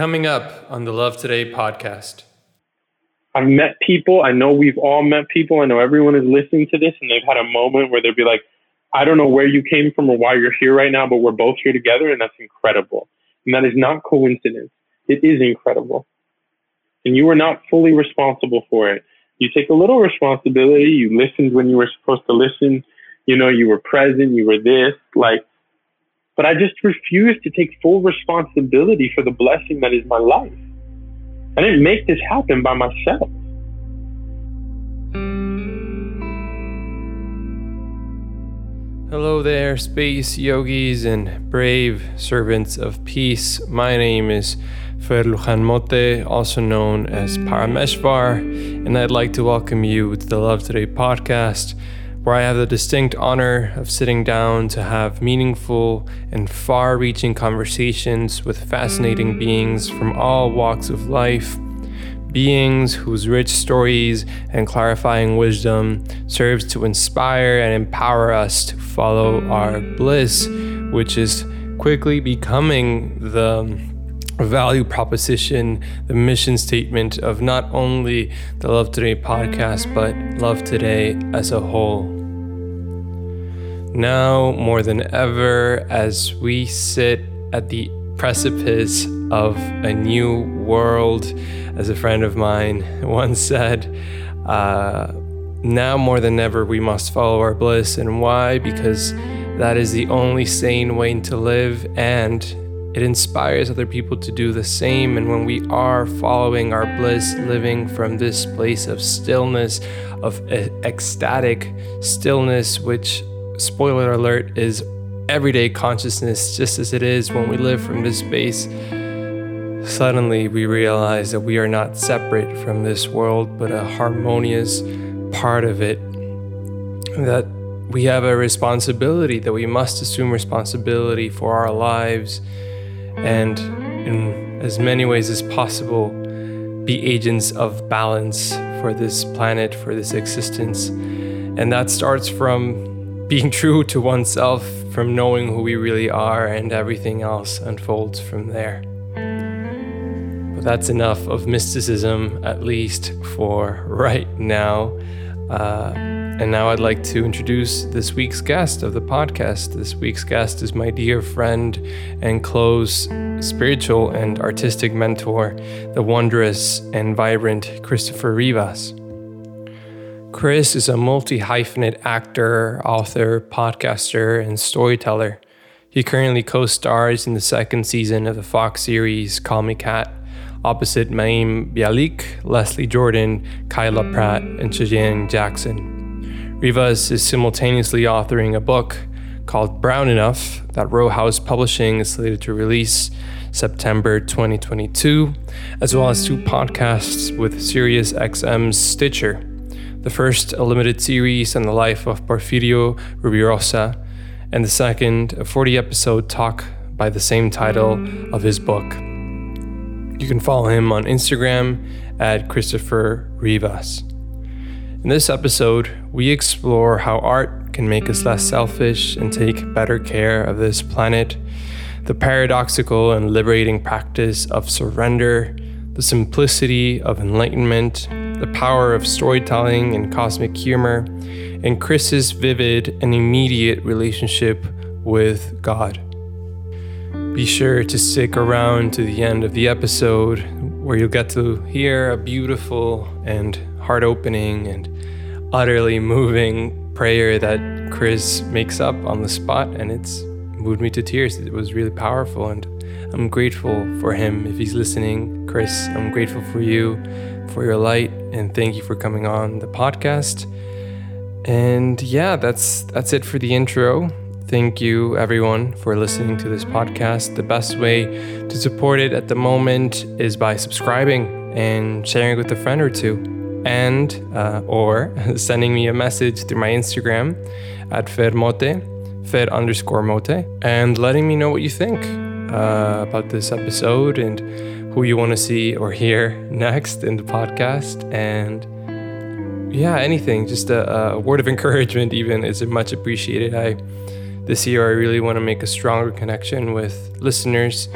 Coming up on the Love Today podcast. I've met people. I know we've all met people. I know everyone is listening to this and they've had a moment where they'd be like, I don't know where you came from or why you're here right now, but we're both here together and that's incredible. And that is not coincidence. It is incredible. And you are not fully responsible for it. You take a little responsibility. You listened when you were supposed to listen. You know, you were present. You were this. Like, but I just refuse to take full responsibility for the blessing that is my life. I didn't make this happen by myself. Hello there, space yogis and brave servants of peace. My name is Fer Lujan Mote, also known as Parameshvar, and I'd like to welcome you to the Love Today podcast where I have the distinct honor of sitting down to have meaningful and far reaching conversations with fascinating mm. beings from all walks of life. Beings whose rich stories and clarifying wisdom serves to inspire and empower us to follow our mm. bliss, which is quickly becoming the value proposition, the mission statement of not only the Love Today podcast, but Love Today as a whole. Now, more than ever, as we sit at the precipice of a new world, as a friend of mine once said, uh, now more than ever, we must follow our bliss. And why? Because that is the only sane way to live and it inspires other people to do the same. And when we are following our bliss, living from this place of stillness, of ecstatic stillness, which, spoiler alert, is everyday consciousness, just as it is when we live from this space, suddenly we realize that we are not separate from this world, but a harmonious part of it. That we have a responsibility, that we must assume responsibility for our lives and in as many ways as possible be agents of balance for this planet, for this existence. And that starts from being true to oneself, from knowing who we really are, and everything else unfolds from there. But that's enough of mysticism, at least for right now. Uh, and now I'd like to introduce this week's guest of the podcast. This week's guest is my dear friend and close spiritual and artistic mentor, the wondrous and vibrant Christopher Rivas. Chris is a multi hyphenate actor, author, podcaster, and storyteller. He currently co stars in the second season of the Fox series Call Me Kat, opposite Mayim Bialik, Leslie Jordan, Kyla Pratt, and Cheyenne Jackson. Rivas is simultaneously authoring a book called Brown Enough that Row House Publishing is slated to release September 2022, as well as two podcasts with Sirius XM's Stitcher. The first, a limited series on the life of Porfirio Rubirosa, and the second, a 40 episode talk by the same title of his book. You can follow him on Instagram at Christopher Rivas. In this episode, we explore how art can make us less selfish and take better care of this planet, the paradoxical and liberating practice of surrender, the simplicity of enlightenment, the power of storytelling and cosmic humor, and Chris's vivid and immediate relationship with God. Be sure to stick around to the end of the episode where you'll get to hear a beautiful and heart opening and utterly moving prayer that Chris makes up on the spot, and it's moved me to tears. It was really powerful, and I'm grateful for him. If he's listening, Chris, I'm grateful for you, for your light, and thank you for coming on the podcast. And yeah, that's that's it for the intro. Thank you everyone for listening to this podcast. The best way to support it at the moment is by subscribing and sharing it with a friend or two and uh, or sending me a message through my Instagram at fermote, fer underscore mote, and letting me know what you think uh, about this episode and who you want to see or hear next in the podcast. And yeah, anything, just a, a word of encouragement even is much appreciated. I this year I really want to make a stronger connection with listeners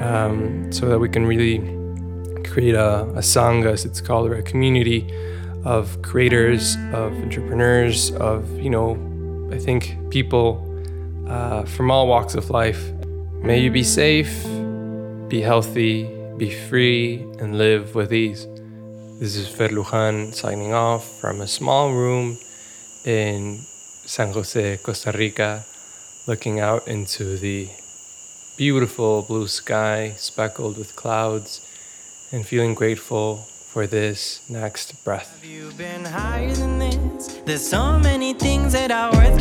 um, so that we can really create a, a sangha, as it's called, or a community of creators, of entrepreneurs, of, you know, I think people uh, from all walks of life. May you be safe, be healthy, be free, and live with ease. This is Fer Lujan signing off from a small room in San Jose, Costa Rica, looking out into the beautiful blue sky speckled with clouds and feeling grateful for this next breath. Have you been higher than this? There's so many things that are worth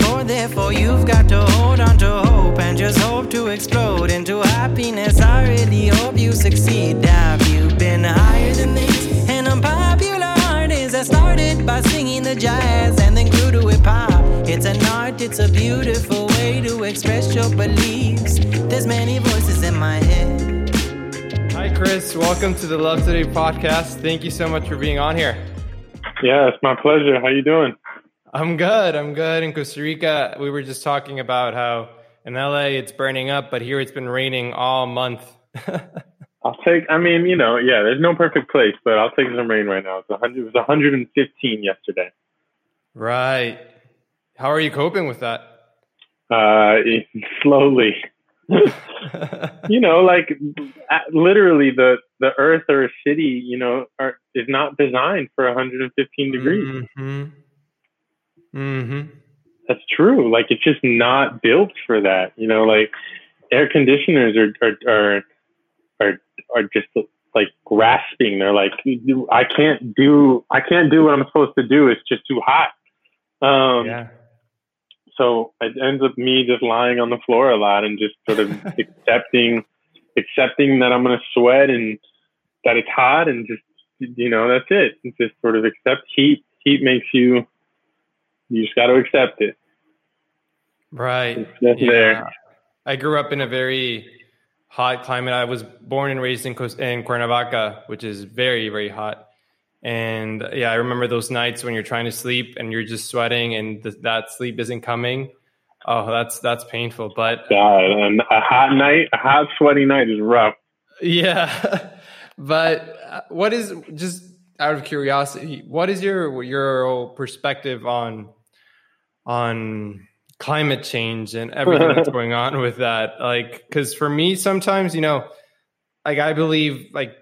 for, therefore, you've got to hold on to hope and just hope to explode into happiness. I really hope you succeed. Have you been higher than this? An unpopular artist that started by singing the jazz and then grew to hip hop. It's an art, it's a beautiful way to express your beliefs. There's many voices in my head. Chris. Welcome to the Love Today podcast. Thank you so much for being on here. Yeah, it's my pleasure. How you doing? I'm good. I'm good. In Costa Rica, we were just talking about how in LA it's burning up, but here it's been raining all month. I'll take. I mean, you know, yeah. There's no perfect place, but I'll take some rain right now. It's 100. It was 115 yesterday. right. How are you coping with that? Uh, slowly. you know, like literally the the Earth or a city, you know, are, is not designed for 115 degrees. hmm hmm That's true. Like it's just not built for that. You know, like air conditioners are are are are, are just like grasping. They're like, I can't do I can't do what I'm supposed to do. It's just too hot. Um, yeah. So it ends up me just lying on the floor a lot and just sort of accepting accepting that I'm gonna sweat and that it's hot and just you know that's it. It's just sort of accept heat. Heat makes you you just got to accept it. Right. Just there. I grew up in a very hot climate. I was born and raised in, in Cuernavaca, which is very, very hot. And yeah, I remember those nights when you're trying to sleep and you're just sweating and th- that sleep isn't coming. Oh, that's that's painful. But God, and a hot night, a hot sweaty night is rough. yeah, but uh, what is just out of curiosity? What is your your perspective on on climate change and everything that's going on with that? Like, because for me, sometimes you know, like I believe like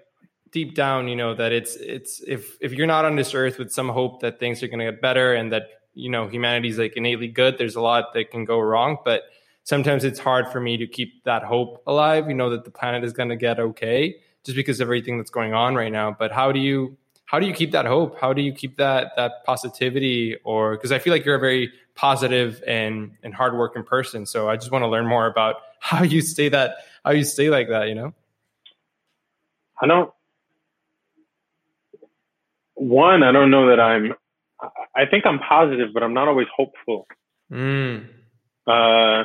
deep down, you know, that it's it's if if you're not on this earth with some hope that things are going to get better and that you know humanity's like innately good, there's a lot that can go wrong, but sometimes it's hard for me to keep that hope alive. You know that the planet is going to get okay just because of everything that's going on right now. But how do you how do you keep that hope? How do you keep that that positivity? Or because I feel like you're a very positive and and hardworking person, so I just want to learn more about how you stay that how you stay like that. You know. I don't. One, I don't know that I'm. I think I'm positive, but I'm not always hopeful. Mm. Uh,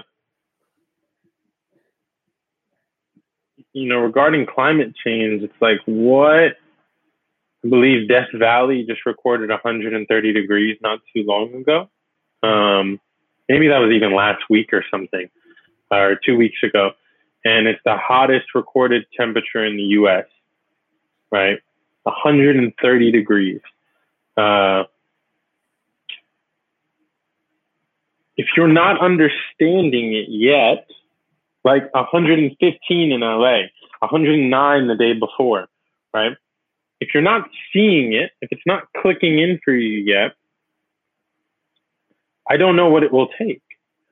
you know, regarding climate change, it's like what I believe Death Valley just recorded 130 degrees not too long ago. Um, maybe that was even last week or something, or two weeks ago. And it's the hottest recorded temperature in the U.S. Right, 130 degrees. Uh, if you're not understanding it yet, like 115 in LA, 109 the day before, right? If you're not seeing it, if it's not clicking in for you yet, I don't know what it will take.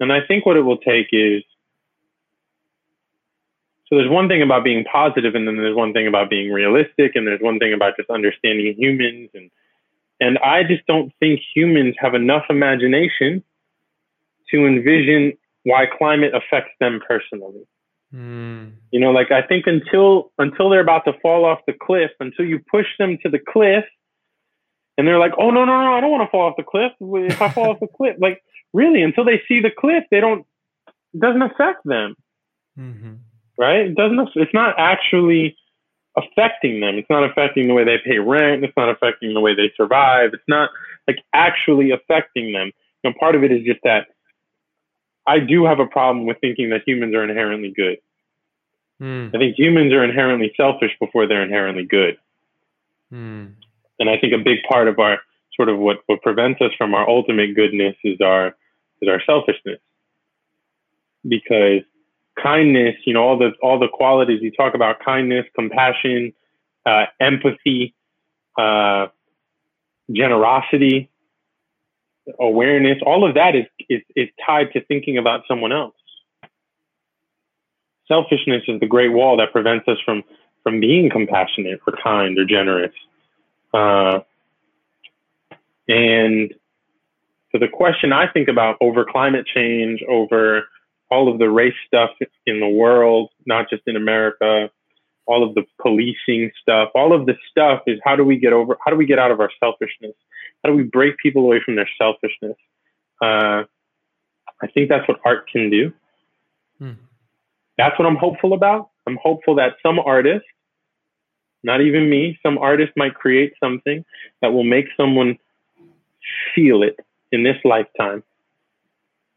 And I think what it will take is so there's one thing about being positive and then there's one thing about being realistic and there's one thing about just understanding humans and and I just don't think humans have enough imagination to envision why climate affects them personally. Mm. You know, like I think until until they're about to fall off the cliff, until you push them to the cliff, and they're like, "Oh no, no, no, I don't want to fall off the cliff. If I fall off the cliff, like really, until they see the cliff, they don't. It doesn't affect them, hmm right? It doesn't. It's not actually affecting them. It's not affecting the way they pay rent. It's not affecting the way they survive. It's not like actually affecting them. You know, part of it is just that I do have a problem with thinking that humans are inherently good. Mm. I think humans are inherently selfish before they're inherently good. Mm. And I think a big part of our sort of what, what prevents us from our ultimate goodness is our is our selfishness. Because kindness, you know, all the all the qualities you talk about kindness, compassion, uh, empathy, uh, generosity, awareness, all of that is, is, is tied to thinking about someone else. Selfishness is the great wall that prevents us from, from being compassionate or kind or generous. Uh, and so the question I think about over climate change, over all of the race stuff in the world, not just in America, all of the policing stuff, all of the stuff is how do we get over, how do we get out of our selfishness? How do we break people away from their selfishness? Uh, I think that's what art can do. Hmm. That's what I'm hopeful about. I'm hopeful that some artist, not even me, some artist might create something that will make someone feel it in this lifetime.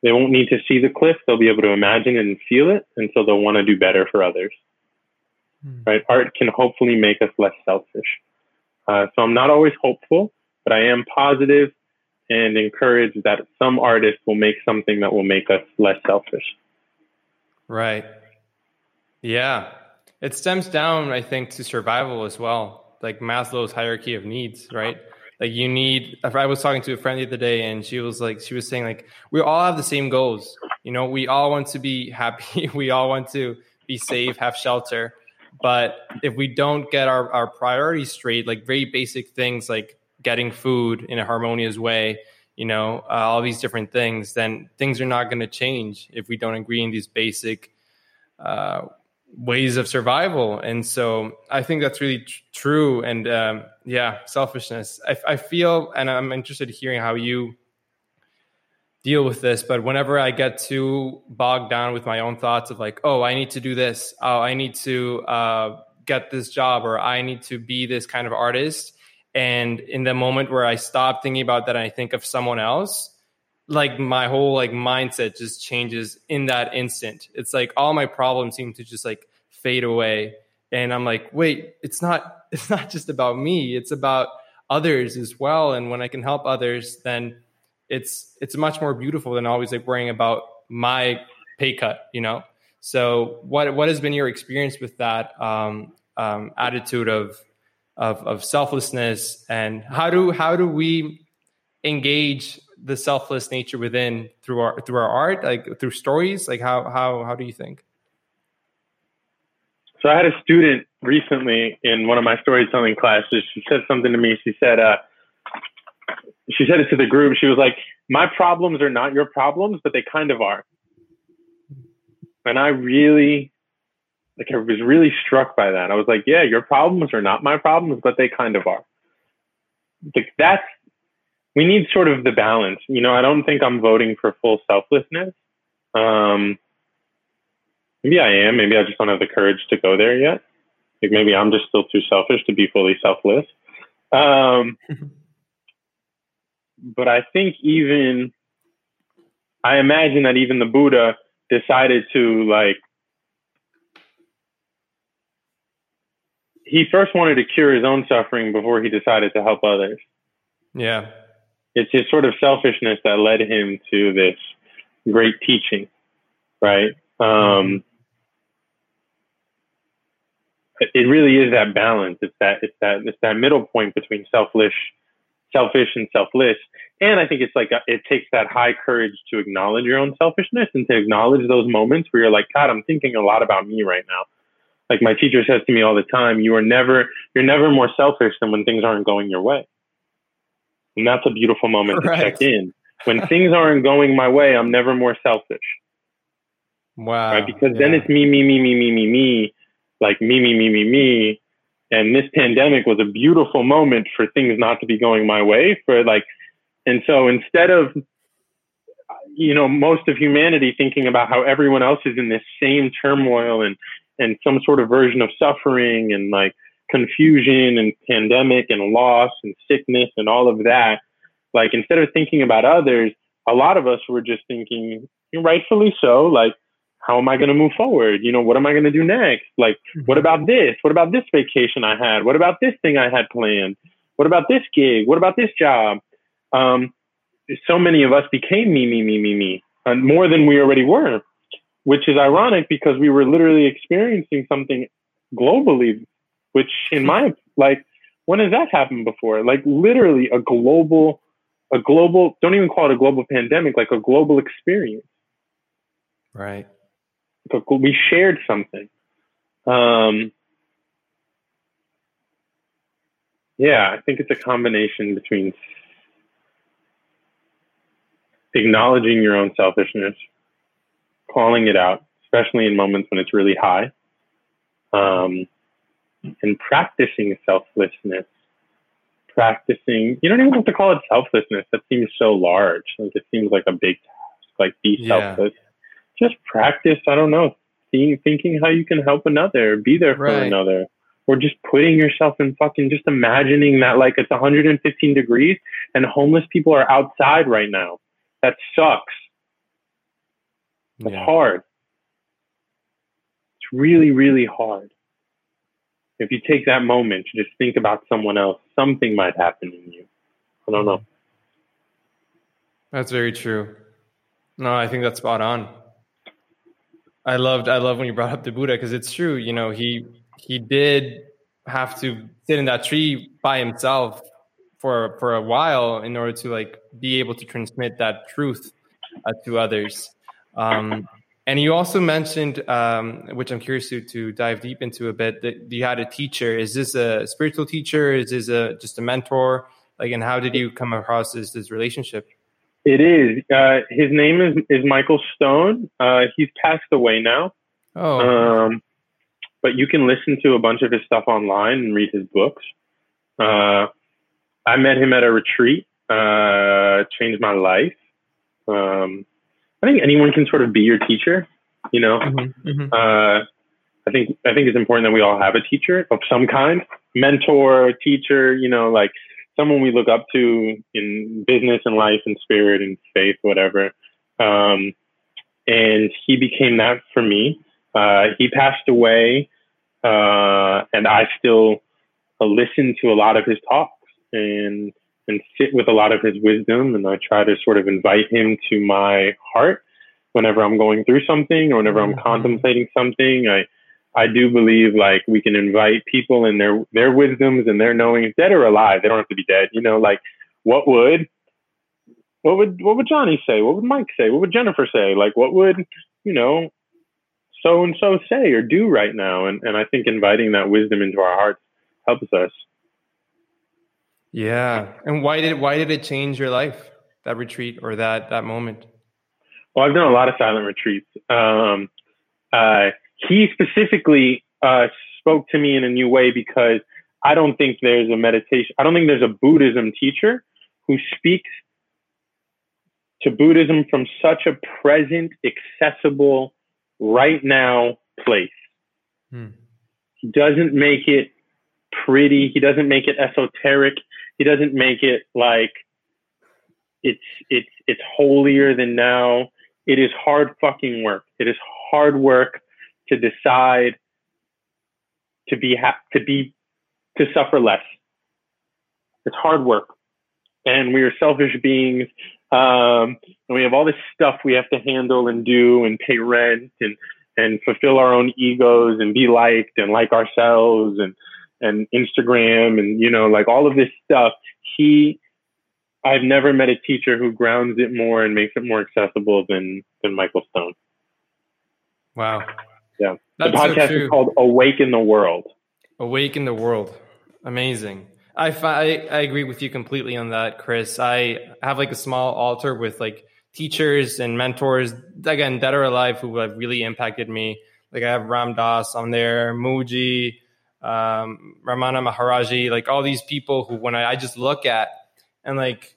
They won't need to see the cliff. They'll be able to imagine and feel it. And so they'll want to do better for others. Hmm. Right? Art can hopefully make us less selfish. Uh, so I'm not always hopeful, but I am positive and encouraged that some artists will make something that will make us less selfish. Right. Yeah. It stems down, I think, to survival as well, like Maslow's hierarchy of needs, right? Like you need. I was talking to a friend the other day, and she was like, she was saying like, we all have the same goals. You know, we all want to be happy. we all want to be safe, have shelter. But if we don't get our, our priorities straight, like very basic things like getting food in a harmonious way, you know, uh, all these different things, then things are not going to change if we don't agree in these basic uh, ways of survival. And so I think that's really tr- true. And um, yeah, selfishness. I, I feel, and I'm interested in hearing how you deal with this but whenever i get too bogged down with my own thoughts of like oh i need to do this oh i need to uh, get this job or i need to be this kind of artist and in the moment where i stop thinking about that i think of someone else like my whole like mindset just changes in that instant. It's like all my problems seem to just like fade away. And i'm like wait it's not it's not just about me it's about others as well. And when i can help others then it's it's much more beautiful than always like worrying about my pay cut you know? So what what has been your experience with that um, um, attitude of, of of selflessness? And how do how do we engage the selfless nature within through our through our art like through stories like how how how do you think so i had a student recently in one of my storytelling classes she said something to me she said uh, she said it to the group. She was like, "My problems are not your problems, but they kind of are." And I really, like, I was really struck by that. I was like, "Yeah, your problems are not my problems, but they kind of are." Like that's we need sort of the balance. You know, I don't think I'm voting for full selflessness. Um, maybe I am. Maybe I just don't have the courage to go there yet. Like maybe I'm just still too selfish to be fully selfless. Um, but I think even I imagine that even the Buddha decided to like he first wanted to cure his own suffering before he decided to help others. Yeah. It's his sort of selfishness that led him to this great teaching, right? Um, it really is that balance. It's that it's that it's that middle point between selfish selfish and selfless. And I think it's like a, it takes that high courage to acknowledge your own selfishness and to acknowledge those moments where you're like, God, I'm thinking a lot about me right now. Like my teacher says to me all the time, you are never, you're never more selfish than when things aren't going your way. And that's a beautiful moment right. to check in. When things aren't going my way, I'm never more selfish. Wow. Right? Because yeah. then it's me, me, me, me, me, me, me, like me, me, me, me, me. And this pandemic was a beautiful moment for things not to be going my way for like, and so instead of, you know, most of humanity thinking about how everyone else is in this same turmoil and, and some sort of version of suffering and like confusion and pandemic and loss and sickness and all of that, like instead of thinking about others, a lot of us were just thinking, rightfully so, like, how am I going to move forward? You know, what am I going to do next? Like, what about this? What about this vacation I had? What about this thing I had planned? What about this gig? What about this job? Um, so many of us became me, me, me, me, me, and more than we already were, which is ironic because we were literally experiencing something globally, which in my, like, when has that happened before? Like literally a global, a global, don't even call it a global pandemic, like a global experience. Right. We shared something. Um, yeah, I think it's a combination between acknowledging your own selfishness, calling it out, especially in moments when it's really high, um, and practicing selflessness. Practicing, you don't even have to call it selflessness. That seems so large. Like it seems like a big task. Like be yeah. selfless. Just practice. I don't know. Seeing, thinking how you can help another, be there for right. another, or just putting yourself in fucking. Just imagining that like it's 115 degrees and homeless people are outside right now. That sucks. It's yeah. hard. It's really, really hard if you take that moment to just think about someone else, something might happen in you. I don't know. That's very true. No, I think that's spot on. I loved I love when you brought up the Buddha because it's true. You know, he he did have to sit in that tree by himself for for a while in order to like be able to transmit that truth uh, to others. Um, and you also mentioned, um, which I'm curious to, to dive deep into a bit, that you had a teacher. Is this a spiritual teacher? Is this a just a mentor? Like, and how did you come across this this relationship? It is. Uh, his name is is Michael Stone. Uh, he's passed away now. Oh. Um, but you can listen to a bunch of his stuff online and read his books. Uh, I met him at a retreat. Uh, changed my life. Um, I think anyone can sort of be your teacher. You know, mm-hmm, mm-hmm. Uh, I think I think it's important that we all have a teacher of some kind, mentor, teacher. You know, like someone we look up to in business and life and spirit and faith, whatever. Um, and he became that for me. Uh, he passed away, uh, and I still listen to a lot of his talks and and sit with a lot of his wisdom. And I try to sort of invite him to my heart whenever I'm going through something or whenever I'm mm-hmm. contemplating something. I, I do believe like we can invite people and their, their wisdoms and their knowing, dead or alive. They don't have to be dead. You know, like what would, what would, what would Johnny say? What would Mike say? What would Jennifer say? Like what would, you know, so and so say or do right now? And, and I think inviting that wisdom into our hearts helps us. Yeah. And why did why did it change your life? That retreat or that that moment? Well, I've done a lot of silent retreats. Um, uh, he specifically uh, spoke to me in a new way because I don't think there's a meditation. I don't think there's a Buddhism teacher who speaks to Buddhism from such a present, accessible, right now place. Hmm. He doesn't make it pretty. He doesn't make it esoteric he doesn't make it like it's it's it's holier than now. It is hard fucking work. It is hard work to decide to be ha- to be to suffer less. It's hard work, and we are selfish beings. Um, and we have all this stuff we have to handle and do and pay rent and and fulfill our own egos and be liked and like ourselves and and Instagram and, you know, like all of this stuff. He, I've never met a teacher who grounds it more and makes it more accessible than, than Michael Stone. Wow. Yeah. That's the podcast so is called Awake in the World. Awake in the World. Amazing. I, I, I agree with you completely on that, Chris. I have like a small altar with like teachers and mentors, again, dead or alive, who have really impacted me. Like I have Ram Dass on there, Mooji, um, Ramana Maharaji, like all these people who, when I, I just look at and like,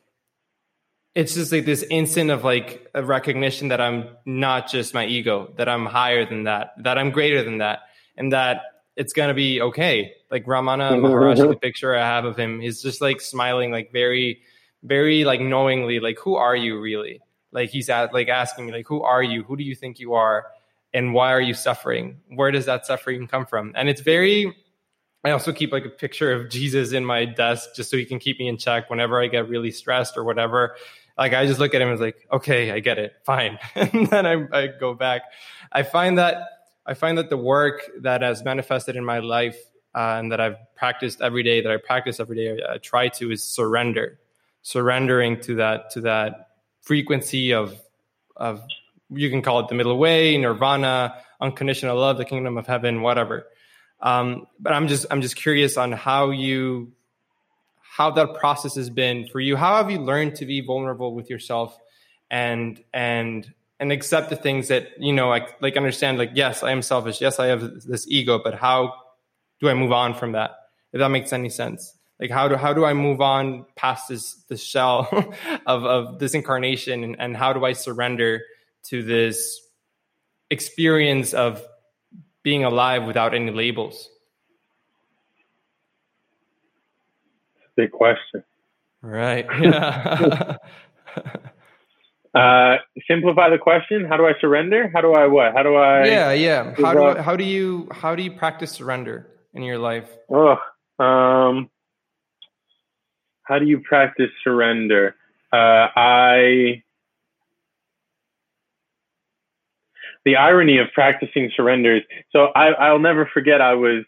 it's just like this instant of like a recognition that I'm not just my ego, that I'm higher than that, that I'm greater than that, and that it's gonna be okay. Like Ramana mm-hmm, Maharaji, mm-hmm. the picture I have of him, is just like smiling, like very, very like knowingly, like who are you really? Like he's at, like asking me, like who are you? Who do you think you are? and why are you suffering? Where does that suffering come from? And it's very I also keep like a picture of Jesus in my desk just so he can keep me in check whenever I get really stressed or whatever. Like I just look at him and was like, okay, I get it, fine, and then I, I go back. I find that I find that the work that has manifested in my life uh, and that I've practiced every day, that I practice every day, I, I try to is surrender, surrendering to that to that frequency of of you can call it the middle way, nirvana, unconditional love, the kingdom of heaven, whatever um, but I'm just I'm just curious on how you how that process has been for you. How have you learned to be vulnerable with yourself and and and accept the things that you know like like understand like yes I am selfish. Yes I have this ego but how do I move on from that? If that makes any sense. Like how do how do I move on past this this shell of of this incarnation and, and how do I surrender to this experience of being alive without any labels? Big question. Right. Yeah. uh, simplify the question. How do I surrender? How do I what? How do I? Yeah, yeah. How do I, how do you how do you practice surrender in your life? Oh, um, how do you practice surrender? Uh, I the irony of practicing surrenders. So I, I'll never forget. I was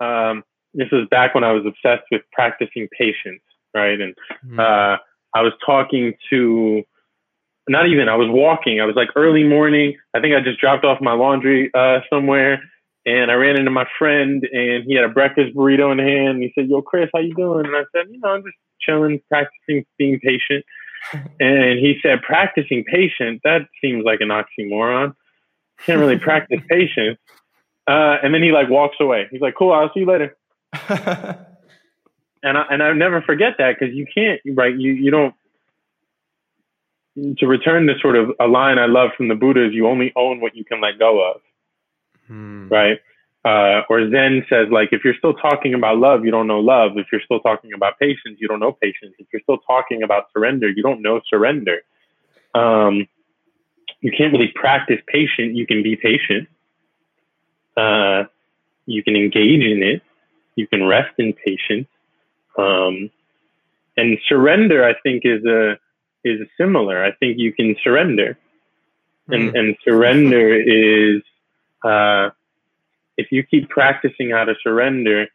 um, this was back when I was obsessed with practicing patience, right? And mm-hmm. uh, I was talking to not even I was walking. I was like early morning. I think I just dropped off my laundry uh, somewhere, and I ran into my friend, and he had a breakfast burrito in hand. And he said, "Yo, Chris, how you doing?" And I said, "You know, I'm just chilling, practicing being patient." and he said, "Practicing patient? That seems like an oxymoron." Can't really practice patience. Uh, and then he like walks away. He's like, cool, I'll see you later. and I, and I never forget that because you can't, right? You, you don't, to return to sort of a line I love from the Buddha is you only own what you can let go of. Hmm. Right. Uh, or Zen says, like, if you're still talking about love, you don't know love. If you're still talking about patience, you don't know patience. If you're still talking about surrender, you don't know surrender. Um, you can't really practice patient. You can be patient. Uh, you can engage in it. You can rest in patience. Um, and surrender, I think, is a is similar. I think you can surrender, and mm. and surrender is uh, if you keep practicing how to surrender.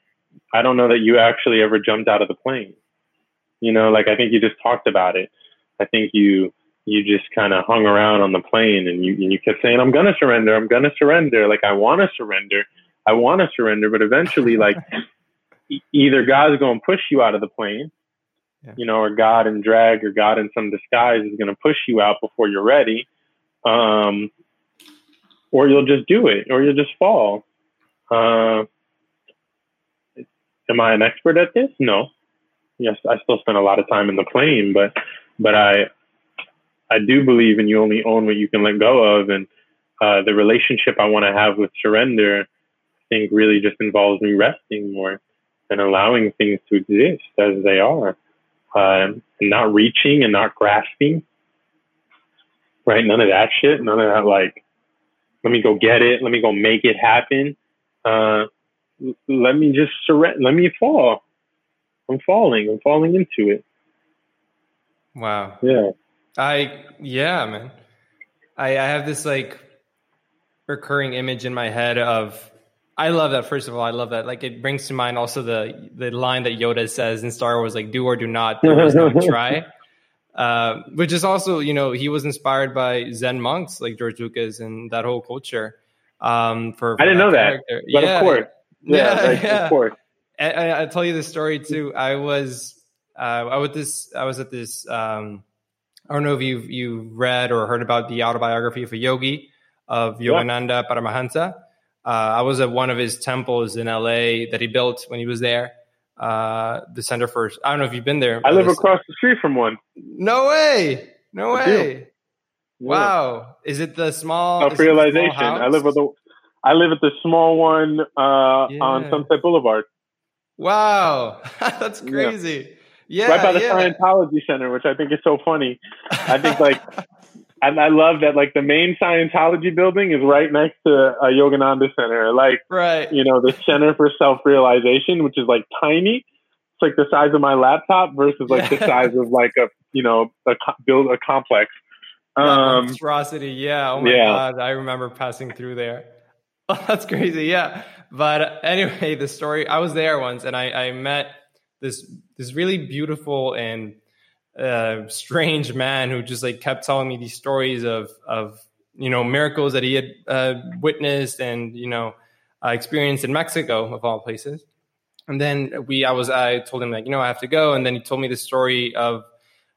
I don't know that you actually ever jumped out of the plane. You know, like I think you just talked about it. I think you you just kind of hung around on the plane and you, and you kept saying, I'm going to surrender. I'm going to surrender. Like, I want to surrender. I want to surrender. But eventually, like, either God's going to push you out of the plane, yeah. you know, or God in drag or God in some disguise is going to push you out before you're ready. Um, or you'll just do it or you'll just fall. Uh, am I an expert at this? No. Yes, I still spend a lot of time in the plane, but, but I, I do believe in you only own what you can let go of. And uh, the relationship I want to have with surrender, I think really just involves me resting more and allowing things to exist as they are, um, and not reaching and not grasping. Right? None of that shit. None of that like, let me go get it. Let me go make it happen. Uh, let me just surrender. Let me fall. I'm falling. I'm falling into it. Wow. Yeah. I yeah, man. I I have this like recurring image in my head of I love that. First of all, I love that. Like it brings to mind also the the line that Yoda says in Star Wars, like "Do or do not, do or not try." Uh, which is also, you know, he was inspired by Zen monks like George Lucas and that whole culture. Um, for, for I didn't know character. that, but yeah. of course, yeah, yeah, like, yeah. of course. I, will tell you the story too. I was, uh, I was this, I was at this um, I don't know if you've you read or heard about the autobiography of a yogi of Yogananda yeah. Paramahansa. Uh, I was at one of his temples in LA that he built when he was there. Uh, the Center for I don't know if you've been there. I live across the street from one. No way! No way! Yeah. Wow! Is it the small self realization? I live with the I live at the small one uh, yeah. on Sunset Boulevard. Wow, that's crazy. Yeah, right by the yeah. Scientology Center, which I think is so funny. I think like And I love that, like, the main Scientology building is right next to a Yogananda Center. Like, right. you know, the Center for Self Realization, which is like tiny. It's like the size of my laptop versus like the size of like a, you know, a build a complex. Um, monstrosity. Yeah. Oh my yeah. God. I remember passing through there. Oh, that's crazy. Yeah. But anyway, the story, I was there once and I, I met this, this really beautiful and uh, strange man who just like kept telling me these stories of, of, you know, miracles that he had uh, witnessed and, you know, uh, experienced in Mexico of all places. And then we, I was, I told him like, you know, I have to go. And then he told me the story of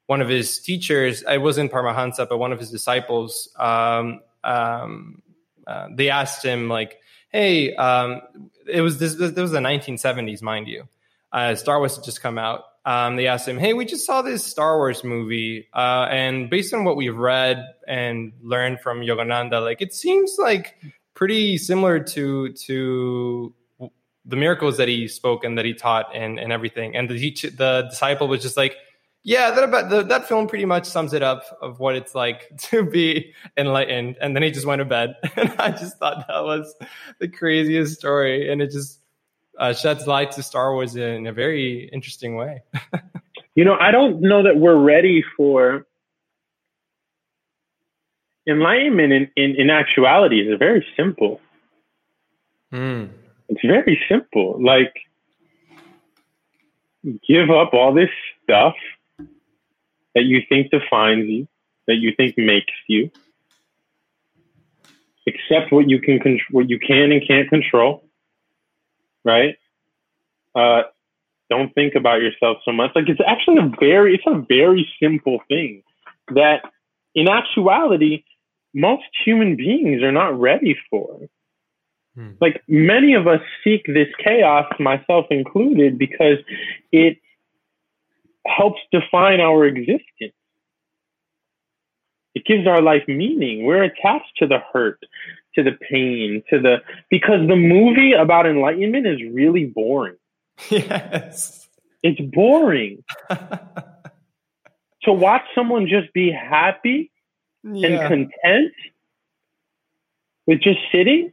one of his teachers. I wasn't Paramahansa, but one of his disciples. Um, um, uh, they asked him like, "Hey, um, it was this, this, was the 1970s, mind you. Uh, Star Wars had just come out. Um, they asked him, "Hey, we just saw this Star Wars movie, uh, and based on what we've read and learned from Yogananda, like it seems like pretty similar to to the miracles that he spoke and that he taught and and everything." And the the disciple was just like yeah, that about the, that film pretty much sums it up of what it's like to be enlightened. And then he just went to bed, and I just thought that was the craziest story, and it just uh, sheds light to Star Wars in a very interesting way. you know, I don't know that we're ready for enlightenment. In in, in actuality, is very simple. Mm. It's very simple. Like give up all this stuff that you think defines you, that you think makes you. Accept what you can control, what you can and can't control. Right? Uh, don't think about yourself so much. Like it's actually a very, it's a very simple thing that, in actuality, most human beings are not ready for. Hmm. Like many of us seek this chaos, myself included, because it helps define our existence. It gives our life meaning. We're attached to the hurt, to the pain, to the because the movie about enlightenment is really boring. Yes. It's boring. to watch someone just be happy yeah. and content with just sitting,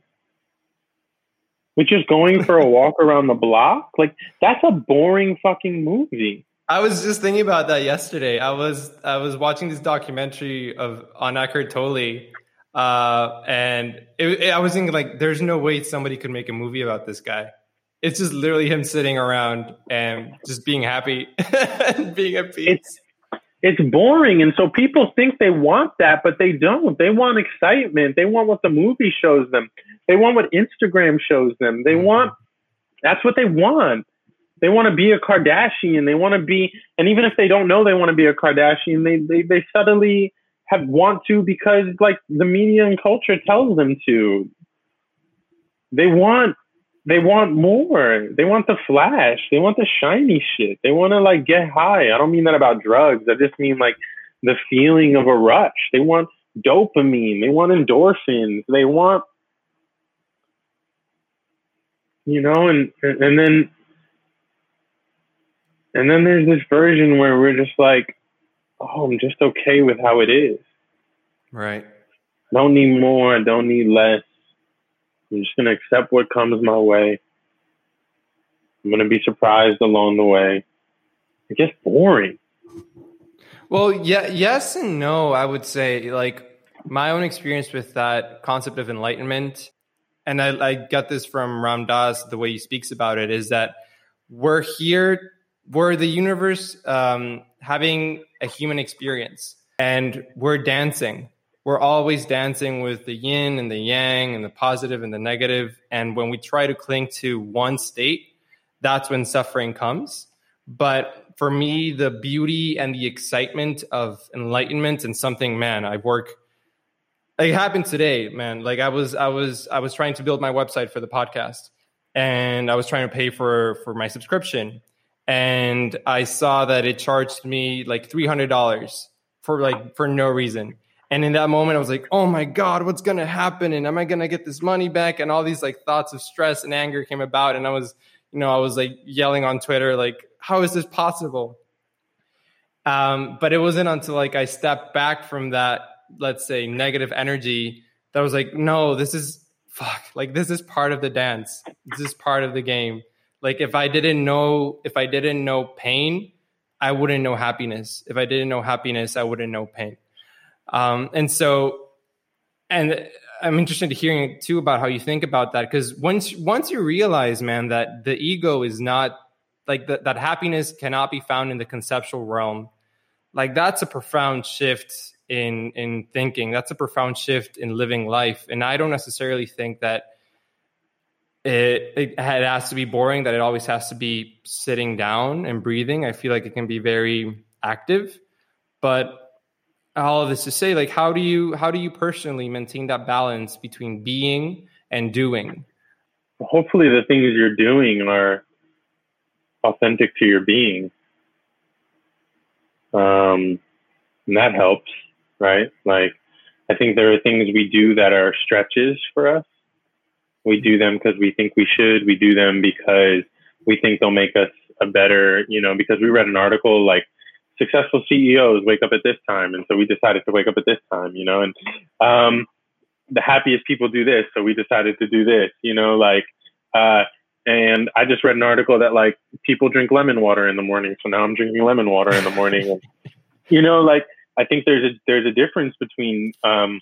with just going for a walk around the block, like that's a boring fucking movie. I was just thinking about that yesterday. I was I was watching this documentary of on Eckhart Tolle, uh, and it, it, I was thinking like, there's no way somebody could make a movie about this guy. It's just literally him sitting around and just being happy and being at peace. It's, it's boring, and so people think they want that, but they don't. They want excitement. They want what the movie shows them. They want what Instagram shows them. They mm-hmm. want. That's what they want they want to be a Kardashian. They want to be, and even if they don't know they want to be a Kardashian, they, they, they suddenly have want to because like the media and culture tells them to. They want, they want more. They want the flash. They want the shiny shit. They want to like get high. I don't mean that about drugs. I just mean like the feeling of a rush. They want dopamine. They want endorphins. They want, you know, and, and then and then there's this version where we're just like, oh, I'm just okay with how it is. Right. Don't need more. Don't need less. I'm just going to accept what comes my way. I'm going to be surprised along the way. It gets boring. Well, yeah, yes and no, I would say. Like, my own experience with that concept of enlightenment, and I, I got this from Ram Dass, the way he speaks about it, is that we're here we're the universe um, having a human experience. And we're dancing. We're always dancing with the yin and the yang and the positive and the negative. And when we try to cling to one state that's when suffering comes. But for me the beauty and the excitement of enlightenment and something man i work it happened today man. Like i was i was i was trying to build my website for the podcast and i was trying to pay for for my subscription and I saw that it charged me like three hundred dollars for like for no reason. And in that moment, I was like, "Oh my god, what's gonna happen? And am I gonna get this money back?" And all these like thoughts of stress and anger came about, and I was, you know, I was like yelling on Twitter, like, "How is this possible?" Um, but it wasn't until like I stepped back from that let's say negative energy that was like no this is fuck like this is part of the dance this is part of the game like if i didn't know if i didn't know pain i wouldn't know happiness. If i didn't know happiness i wouldn't know pain. Um, and so and i'm interested in hearing too about how you think about that because once once you realize man that the ego is not like the, that happiness cannot be found in the conceptual realm like that's a profound shift in in thinking. That's a profound shift in living life. And i don't necessarily think that it, it has to be boring that it always has to be sitting down and breathing i feel like it can be very active but all of this to say like how do you how do you personally maintain that balance between being and doing hopefully the things you're doing are authentic to your being um, and that helps right? Like, I think there are things we do that are stretches for us. We do them because we think we should. We do them because we think they'll make us a better, you know, because we read an article like successful CEOs wake up at this time. And so we decided to wake up at this time, you know, and, um, the happiest people do this. So we decided to do this, you know, like, uh, and I just read an article that like people drink lemon water in the morning. So now I'm drinking lemon water in the morning. and, you know, like I think there's a there's a difference between um,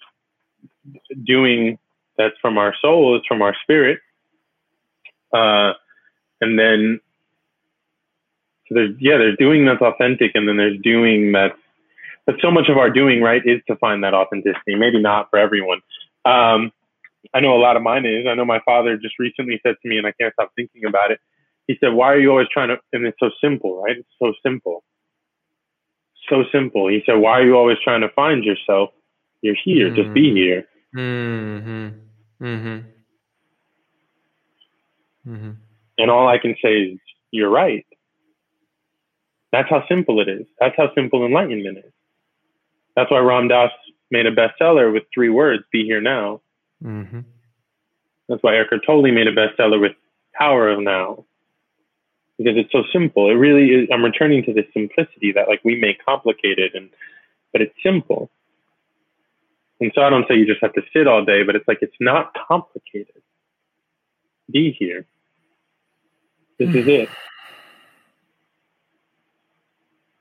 doing that's from our soul, it's from our spirit, uh, and then so there's yeah, there's doing that's authentic, and then there's doing that's but so much of our doing right is to find that authenticity. Maybe not for everyone. Um, I know a lot of mine is. I know my father just recently said to me, and I can't stop thinking about it. He said, "Why are you always trying to?" And it's so simple, right? It's so simple so simple. He said, Why are you always trying to find yourself? You're here. Mm-hmm. Just be mm-hmm. here. Mm-hmm. Mm-hmm. Mm-hmm. And all I can say is, You're right. That's how simple it is. That's how simple enlightenment is. That's why Ram Dass made a bestseller with three words Be here now. Mm-hmm. That's why Eckhart Tolle made a bestseller with Power of Now because it's so simple. It really is. I'm returning to this simplicity that like we make complicated and, but it's simple. And so I don't say you just have to sit all day, but it's like it's not complicated. Be here. This is hmm. it.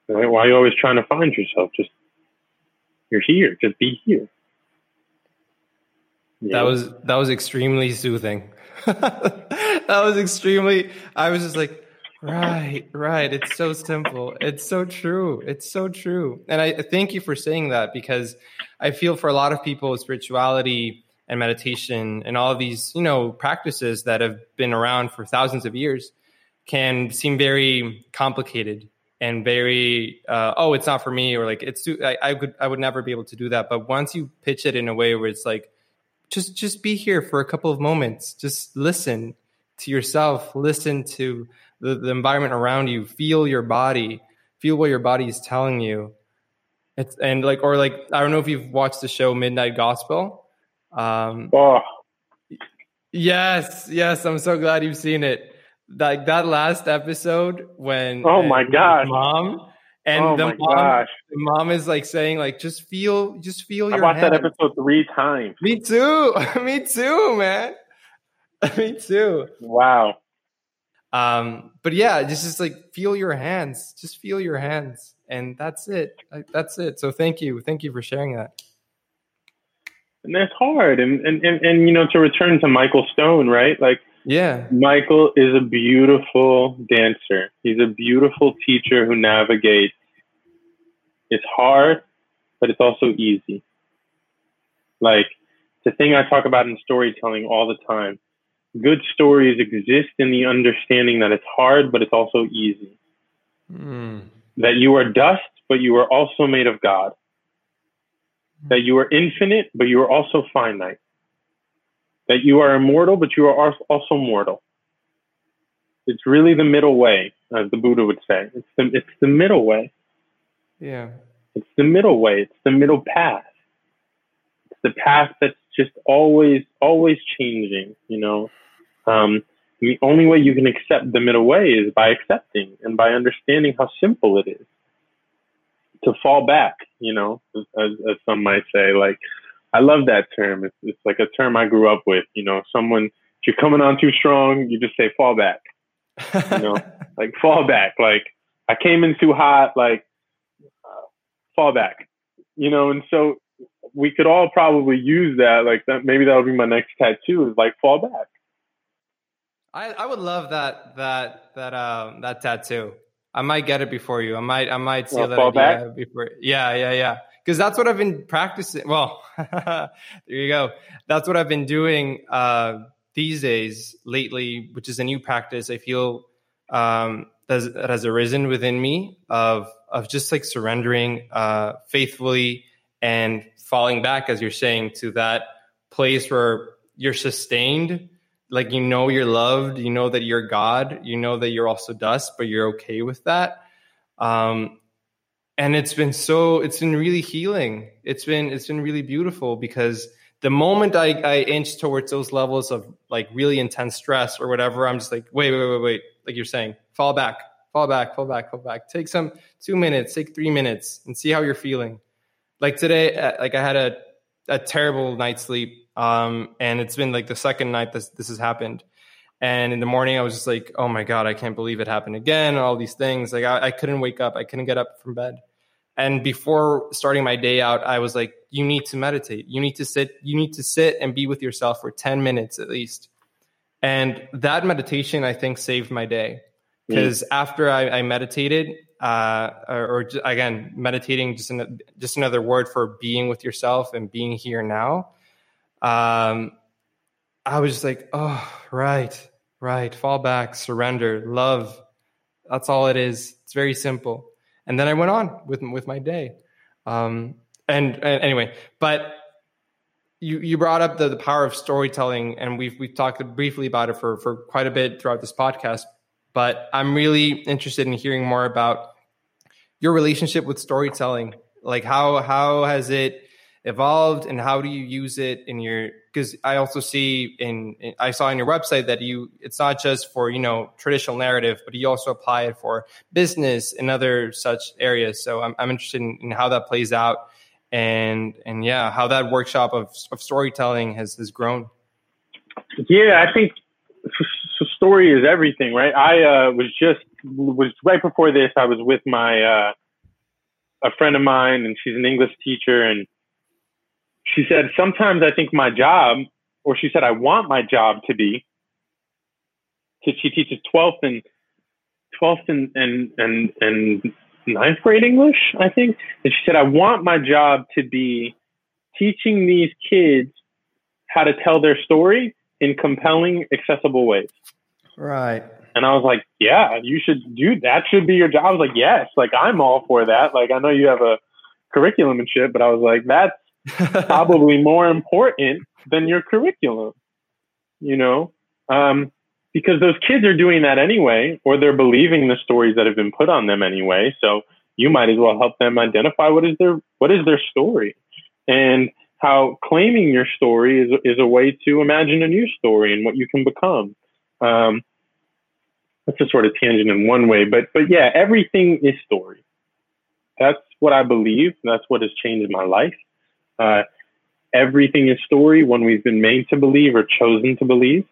Right? Why are you always trying to find yourself? Just you're here. Just be here. That was that was extremely soothing. that was extremely. I was just like, Right, right. It's so simple. It's so true. It's so true. And I thank you for saying that because I feel for a lot of people, spirituality and meditation and all of these, you know, practices that have been around for thousands of years can seem very complicated and very uh, oh it's not for me or like it's too I, I could i would never be able to do that but once you pitch it in a way where it's like just just be here for a couple of moments just listen to yourself listen to the, the environment around you, feel your body, feel what your body is telling you. It's and like or like I don't know if you've watched the show Midnight Gospel. Um, oh. Yes, yes, I'm so glad you've seen it. Like that last episode when Oh my gosh. Mom and oh the mom gosh. the mom is like saying like just feel just feel your I watched that episode 3 times. Me too. Me too, man. Me too. Wow. Um, but yeah, just just like feel your hands, just feel your hands, and that's it. That's it. So thank you, thank you for sharing that. And that's hard, and and and, and you know to return to Michael Stone, right? Like yeah, Michael is a beautiful dancer. He's a beautiful teacher who navigates. It's hard, but it's also easy. Like the thing I talk about in storytelling all the time good stories exist in the understanding that it's hard, but it's also easy. Mm. That you are dust, but you are also made of God. That you are infinite, but you are also finite. That you are immortal, but you are also mortal. It's really the middle way, as the Buddha would say. It's the, it's the middle way. Yeah. It's the middle way. It's the middle path. It's the path that's just always, always changing, you know? Um, the only way you can accept the middle way is by accepting and by understanding how simple it is. to fall back, you know, as, as some might say. Like, I love that term. It's, it's like a term I grew up with. You know, someone if you're coming on too strong, you just say fall back. You know, like fall back. Like I came in too hot. Like uh, fall back. You know, and so we could all probably use that. Like that. Maybe that'll be my next tattoo. Is like fall back. I, I would love that that that um that tattoo. I might get it before you. I might I might well, that idea back? before. Yeah, yeah, yeah. Because that's what I've been practicing. Well, there you go. That's what I've been doing uh, these days lately, which is a new practice. I feel um, that has arisen within me of of just like surrendering uh, faithfully and falling back, as you're saying, to that place where you're sustained like you know you're loved you know that you're god you know that you're also dust but you're okay with that. Um and it's been so it's been really healing. It's been it's been really beautiful because the moment I, I inch towards those levels of like really intense stress or whatever i'm just like wait wait wait wait. Like you're saying fall back fall back fall back fall back. Take some two minutes take three minutes and see how you're feeling. Like today uh, like i had a a terrible night's sleep um, and it's been like the second night this this has happened. And in the morning, I was just like, "Oh my god, I can't believe it happened again!" All these things, like I, I couldn't wake up, I couldn't get up from bed. And before starting my day out, I was like, "You need to meditate. You need to sit. You need to sit and be with yourself for ten minutes at least." And that meditation, I think, saved my day because mm. after I, I meditated, uh, or, or, again, meditating, just an, just another word for being with yourself and being here now um, I was just like, oh, right, right, fall back, surrender, love. That's all it is. It's very simple. And then I went on with with my day. Um, and, and anyway, but you you brought up the, the power of storytelling, and we've we've talked briefly about it for for quite a bit throughout this podcast. But I'm really interested in hearing more about your relationship with storytelling. Like how how has it evolved and how do you use it in your because i also see in, in, i saw on your website that you it's not just for you know traditional narrative but you also apply it for business and other such areas. So i'm, I'm interested in, in how that plays out and and yeah how that workshop of, of storytelling has has grown. Yeah i think story is everything right? I uh, was just was right before this i was with my uh, a friend of mine and she's an english teacher and she said, sometimes I think my job, or she said, I want my job to be, she teaches 12th and 12th and, and, and, and ninth grade English, I think. And she said, I want my job to be teaching these kids how to tell their story in compelling, accessible ways. Right. And I was like, yeah, you should do that. Should be your job. I was like, yes, like I'm all for that. Like I know you have a curriculum and shit, but I was like, that's probably more important than your curriculum, you know? Um, because those kids are doing that anyway, or they're believing the stories that have been put on them anyway. So you might as well help them identify what is their what is their story, and how claiming your story is is a way to imagine a new story and what you can become. Um, that's a sort of tangent in one way, but but yeah, everything is story. That's what I believe. That's what has changed my life. Uh, everything is story when we've been made to believe or chosen to believe,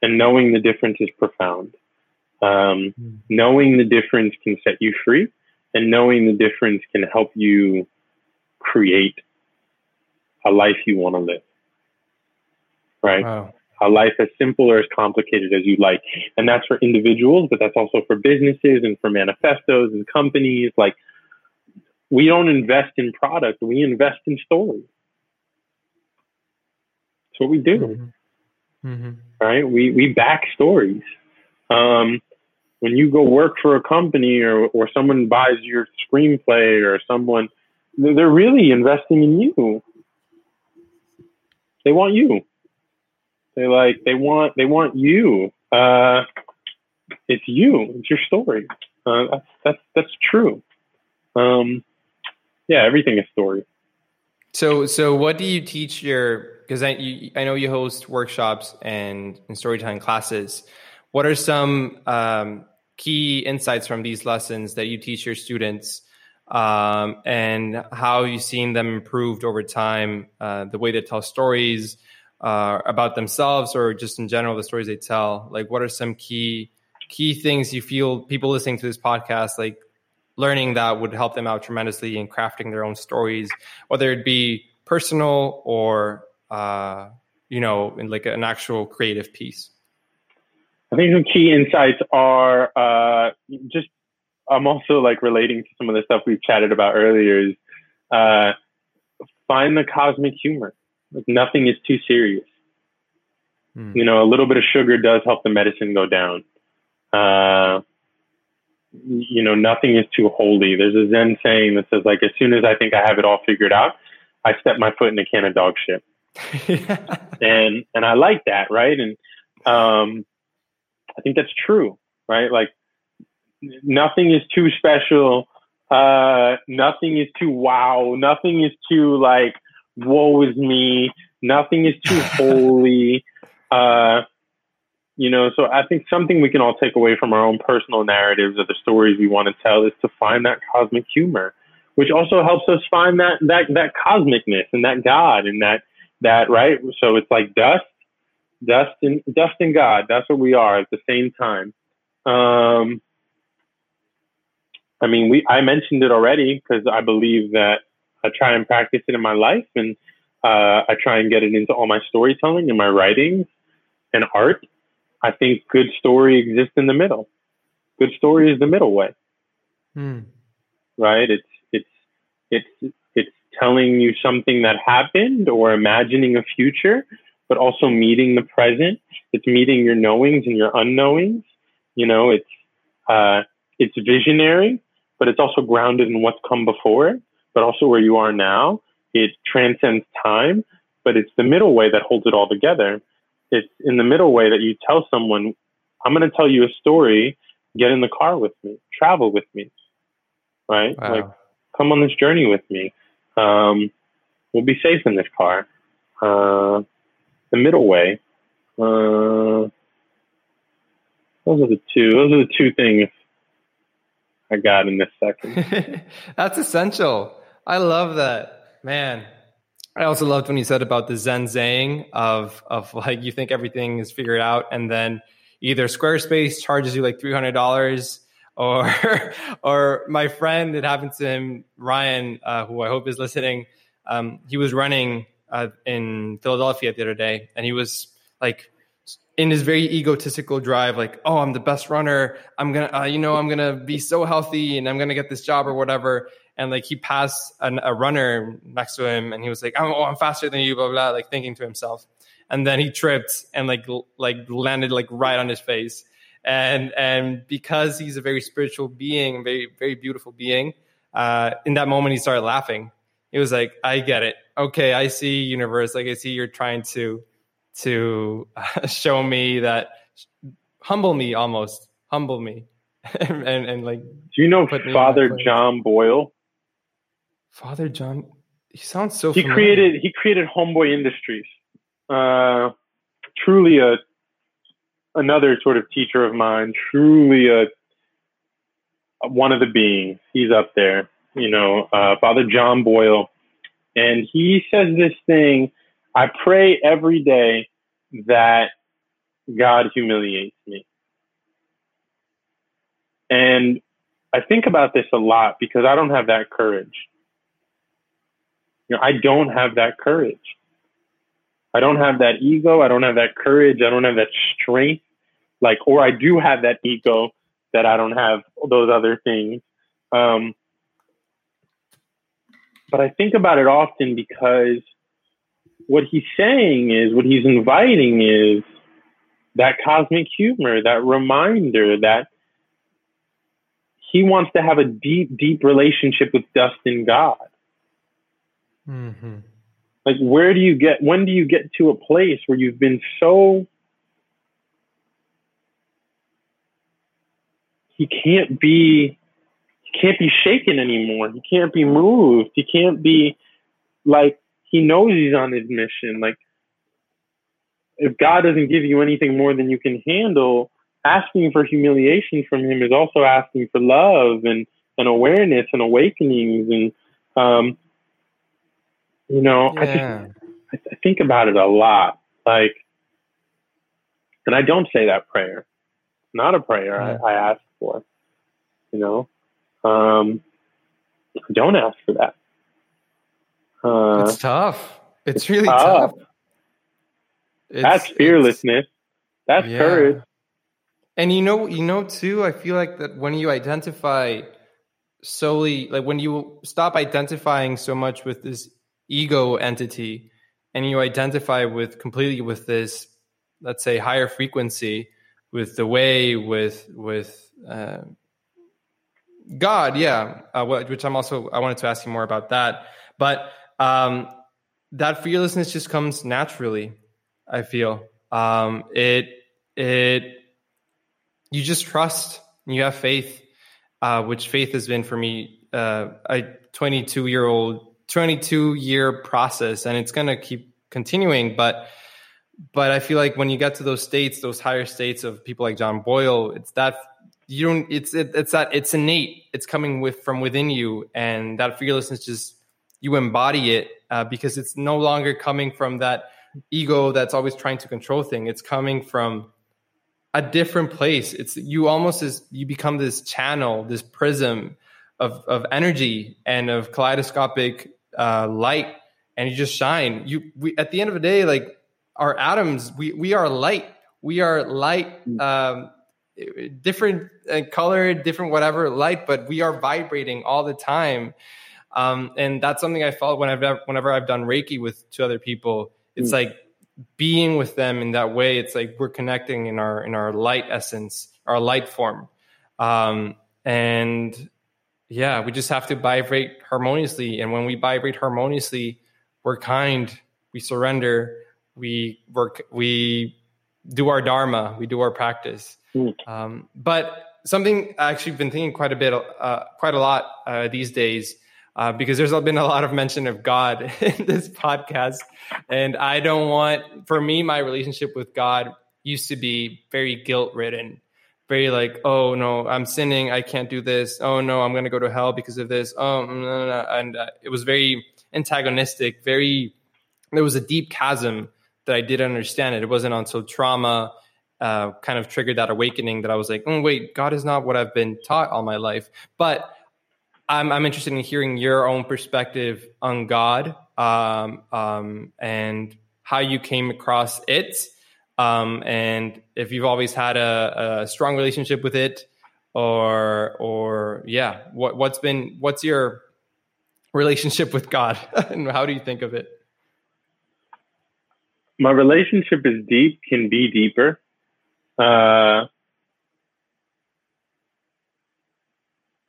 and knowing the difference is profound. Um, mm. Knowing the difference can set you free, and knowing the difference can help you create a life you want to live. Right? Wow. A life as simple or as complicated as you like. And that's for individuals, but that's also for businesses and for manifestos and companies. Like, we don't invest in product, we invest in stories. That's what we do. Mm-hmm. Mm-hmm. Right? We, we back stories. Um, when you go work for a company or, or someone buys your screenplay or someone, they're really investing in you. They want you. They like, they want, they want you. Uh, it's you. It's your story. Uh, that's, that's, that's true. Um, yeah, everything is story. So, so what do you teach your? Because I, you, I know you host workshops and, and storytelling classes. What are some um, key insights from these lessons that you teach your students um, and how you've seen them improved over time, uh, the way they tell stories uh, about themselves or just in general the stories they tell. Like, what are some key key things you feel people listening to this podcast like learning that would help them out tremendously in crafting their own stories, whether it be personal or uh, you know, in like an actual creative piece? I think some key insights are uh, just. I'm also like relating to some of the stuff we've chatted about earlier. Is uh, find the cosmic humor. Like nothing is too serious. Hmm. You know, a little bit of sugar does help the medicine go down. Uh, you know, nothing is too holy. There's a Zen saying that says, like, as soon as I think I have it all figured out, I step my foot in a can of dog shit. and and I like that, right? And um, I think that's true, right? Like nothing is too special. Uh, nothing is too wow. Nothing is too like woe is me. Nothing is too holy. Uh, you know, so I think something we can all take away from our own personal narratives or the stories we want to tell is to find that cosmic humor, which also helps us find that that that cosmicness and that God and that that right. So it's like dust, dust and dust and God. That's what we are at the same time. Um, I mean, we I mentioned it already because I believe that I try and practice it in my life, and uh, I try and get it into all my storytelling and my writings and art. I think good story exists in the middle. Good story is the middle way. Hmm. Right? It's it's it's it's telling you something that happened or imagining a future, but also meeting the present. It's meeting your knowings and your unknowings. You know, it's uh, it's visionary, but it's also grounded in what's come before it, but also where you are now. It transcends time, but it's the middle way that holds it all together it's in the middle way that you tell someone, I'm going to tell you a story, get in the car with me, travel with me, right? Wow. Like, come on this journey with me. Um, we'll be safe in this car. Uh, the middle way. Uh, those are the two. Those are the two things I got in this second. That's essential. I love that, man. I also loved when you said about the Zen Zang of of like you think everything is figured out, and then either Squarespace charges you like three hundred dollars, or or my friend it happened to him, Ryan, uh, who I hope is listening. Um, he was running uh, in Philadelphia the other day, and he was like in his very egotistical drive, like, "Oh, I'm the best runner. I'm gonna, uh, you know, I'm gonna be so healthy, and I'm gonna get this job or whatever." And like he passed an, a runner next to him and he was like oh i'm faster than you blah, blah blah like thinking to himself. And then he tripped and like like landed like right on his face. And and because he's a very spiritual being very very beautiful being uh in that moment he started laughing. He was like i get it. Okay i see universe. Like i see you're trying to to uh, show me that humble me almost. Humble me. And, and, and like do you know father john boyle Father John, he sounds so. He familiar. created he created Homeboy Industries. Uh, truly a another sort of teacher of mine. Truly a, a one of the beings. He's up there. You know, uh, Father John Boyle, and he says this thing. I pray every day that God humiliates me. And I think about this a lot because I don't have that courage. You know, I don't have that courage. I don't have that ego. I don't have that courage. I don't have that strength. Like, or I do have that ego that I don't have those other things. Um, but I think about it often because what he's saying is, what he's inviting is that cosmic humor, that reminder that he wants to have a deep, deep relationship with dust and God. Mm-hmm. Like, where do you get, when do you get to a place where you've been so, he can't be, he can't be shaken anymore. He can't be moved. He can't be like, he knows he's on his mission. Like, if God doesn't give you anything more than you can handle, asking for humiliation from him is also asking for love and and awareness and awakenings and um, you know, Yeah. I just I, think about it a lot. Like, and I don't say that prayer. Not a prayer Yeah. I, I ask for. You know, um, I don't ask for that. Uh, it's tough. It's really tough. tough. It's- that's fearlessness. That's Yeah. courage. And you know, you know too. I feel like that when you identify solely, like when you stop identifying so much with this ego entity, and you identify with completely with this, let's say, higher frequency, with the way, with with uh, God, yeah. Uh, which I'm also I wanted to ask you more about that, but um, that fearlessness just comes naturally. I feel um, it it you just trust you have faith uh, which faith has been for me uh, a 22 year old 22 year process and it's going to keep continuing but but i feel like when you get to those states those higher states of people like john boyle it's that you don't it's it, it's that it's innate it's coming with from within you and that fearlessness just you embody it uh, because it's no longer coming from that ego that's always trying to control thing it's coming from a different place. It's you almost as you become this channel, this prism of of energy and of kaleidoscopic uh, light, and you just shine. You we at the end of the day, like our atoms, we we are light. We are light, um, different uh, color, different whatever light, but we are vibrating all the time. Um, and that's something I felt whenever whenever I've done Reiki with two other people. It's Mm. like being with them in that way it's like we're connecting in our in our light essence our light form um and yeah we just have to vibrate harmoniously and when we vibrate harmoniously we're kind we surrender we work we do our dharma we do our practice Mm. um, but something i actually been thinking quite a bit uh, quite a lot uh, these days uh, because there's been a lot of mention of God in this podcast. And I don't want, for me, my relationship with God used to be very guilt ridden, very like, oh no, I'm sinning. I can't do this. Oh no, I'm to go to hell because of this. Oh, no, no, no. and uh, it was very antagonistic, very, there was a deep chasm that I didn't understand it. It wasn't until trauma uh, kind of triggered that awakening that I was like, oh, wait, God is not what I've been taught all my life. But I'm, I'm interested in hearing your own perspective on God um, um, and how you came across it, um, and if you've always had a, a strong relationship with it, or or yeah, what what's been what's your relationship with God, and how do you think of it? My relationship is deep, can be deeper. Uh,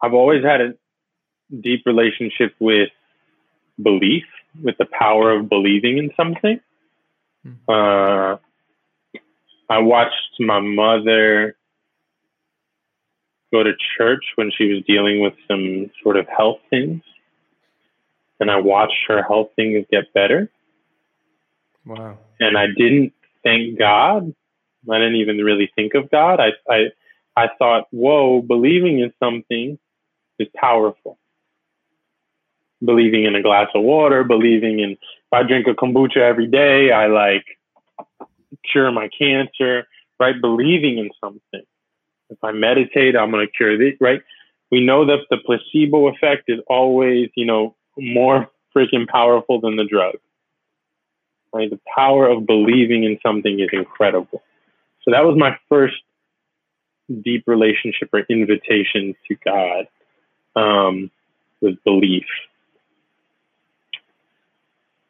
I've always had a deep relationship with belief, with the power of believing in something. Uh, I watched my mother go to church when she was dealing with some sort of health things, and I watched her health things get better. Wow. And I didn't thank God. I didn't even really think of God. I, I, I thought, whoa, believing in something is powerful. Believing in a glass of water, believing in if I drink a kombucha every day, I like cure my cancer, right? Believing in something. If I meditate, I'm going to cure this, right? We know that the placebo effect is always, you know, more freaking powerful than the drug. Right? The power of believing in something is incredible. So that was my first deep relationship or invitation to God um, was belief.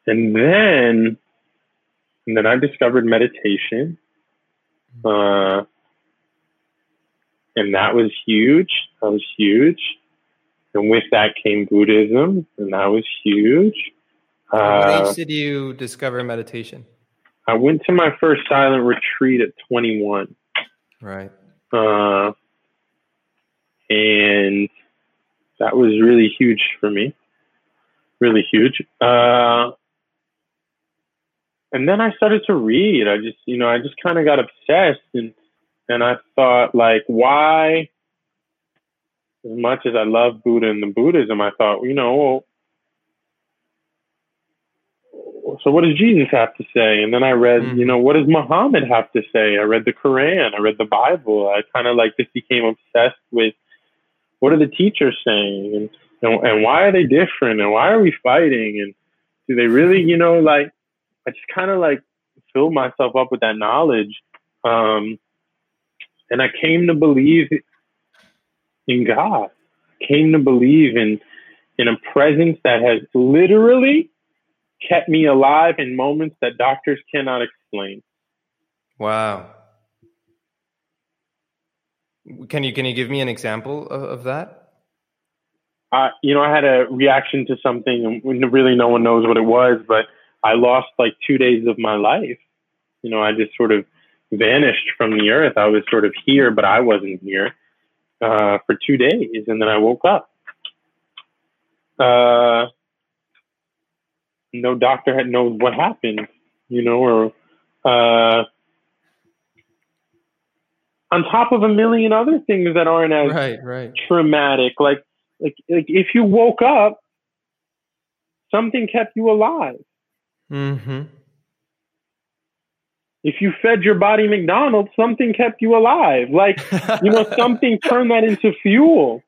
And then, and then I discovered meditation. Uh, and that was huge. That was huge. And with that came Buddhism, and that was huge. Uh, what age did you discover meditation? I went to my first silent retreat at 21. Right. Uh, and that was really huge for me. Really huge. Uh, and then I started to read. I just, you know, I just kind of got obsessed and, and I thought like, why, as much as I love Buddha and the Buddhism, I thought, you know, well, so what does Jesus have to say? And then I read, mm-hmm. you know, what does Muhammad have to say? I read the Quran, I read the Bible. I kind of like just became obsessed with what are the teachers saying and, and and why are they different and why are we fighting and do they really, you know, like I just kind of like filled myself up with that knowledge. Um, and I came to believe in God. Came to believe in in a presence that has literally kept me alive in moments that doctors cannot explain. Wow. Can you can you give me an example of, of that? Uh, you know, I had a reaction to something, and really no one knows what it was, but I lost like two days of my life. You know, I just sort of vanished from the earth. I was sort of here, but I wasn't here uh, for two days, and then I woke up. Uh, no doctor had known what happened, you know, or uh, on top of a million other things that aren't as right, right. traumatic. Like, like, like if you woke up, something kept you alive. Mm-hmm. If you fed your body McDonald's, something kept you alive. Like, you know, something turned that into fuel.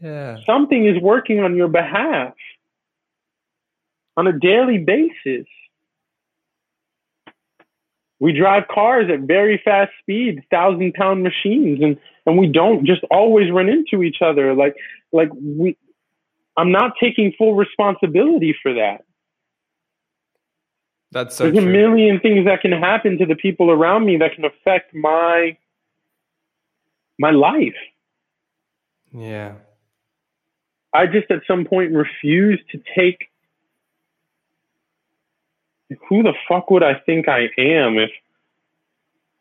Yeah. Something is working on your behalf on a daily basis. We drive cars at very fast speeds, thousand pound machines, and, and we don't just always run into each other. Like, like we, I'm not taking full responsibility for that. That's so There's true. a million things that can happen to the people around me that can affect my my life. Yeah. I just at some point refused to take who the fuck would I think I am if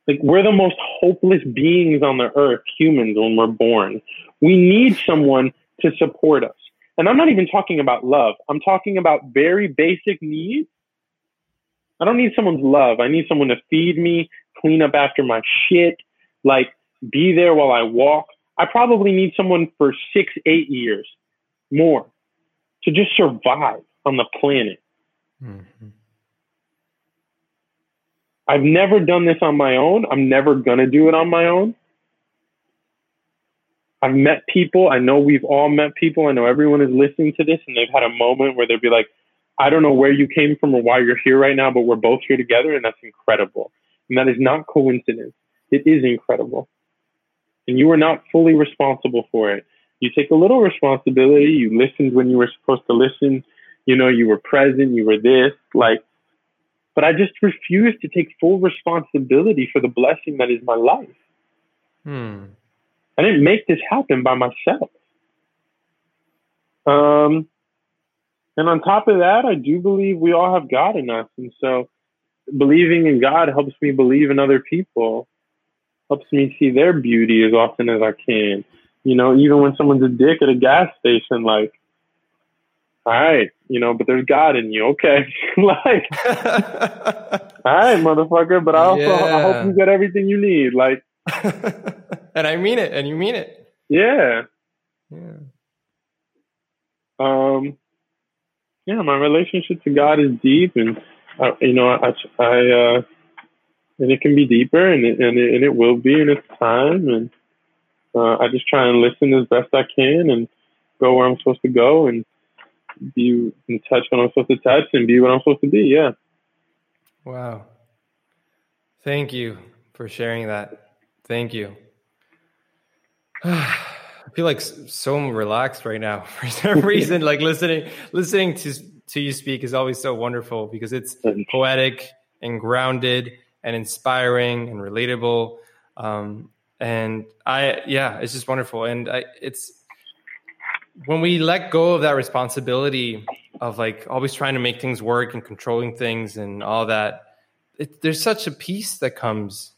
like we're the most hopeless beings on the earth, humans when we're born. We need someone to support us. And I'm not even talking about love. I'm talking about very basic needs. I don't need someone's love. I need someone to feed me, clean up after my shit, like be there while I walk. I probably need someone for six, eight years more to just survive on the planet. Mm-hmm. I've never done this on my own. I'm never going to do it on my own. I've met people. I know we've all met people. I know everyone is listening to this and they've had a moment where they'd be like, I don't know where you came from or why you're here right now, but we're both here together and that's incredible. And that is not coincidence. It is incredible. And you are not fully responsible for it. You take a little responsibility. You listened when you were supposed to listen. You know, you were present. You were this. Like, but I just refuse to take full responsibility for the blessing that is my life. Hmm. I didn't make this happen by myself. Um, and on top of that, I do believe we all have God in us. And so believing in God helps me believe in other people, helps me see their beauty as often as I can. You know, even when someone's a dick at a gas station, like, all right, you know, but there's God in you. Okay. like, all right, motherfucker. But I also yeah. I hope you get everything you need. Like, and I mean it. And you mean it. Yeah. Yeah. Um, yeah, my relationship to God is deep, and uh, you know, I, I, uh, and it can be deeper, and it, and it, and it will be in its time, and uh, I just try and listen as best I can, and go where I'm supposed to go, and be in touch when I'm supposed to touch and be what I'm supposed to be. Yeah. Wow. Thank you for sharing that. Thank you. Feel like so relaxed right now for some reason. like listening, listening to to you speak is always so wonderful because it's poetic and grounded and inspiring and relatable. Um, and I, yeah, it's just wonderful. And I, it's when we let go of that responsibility of like always trying to make things work and controlling things and all that it, there's such a peace that comes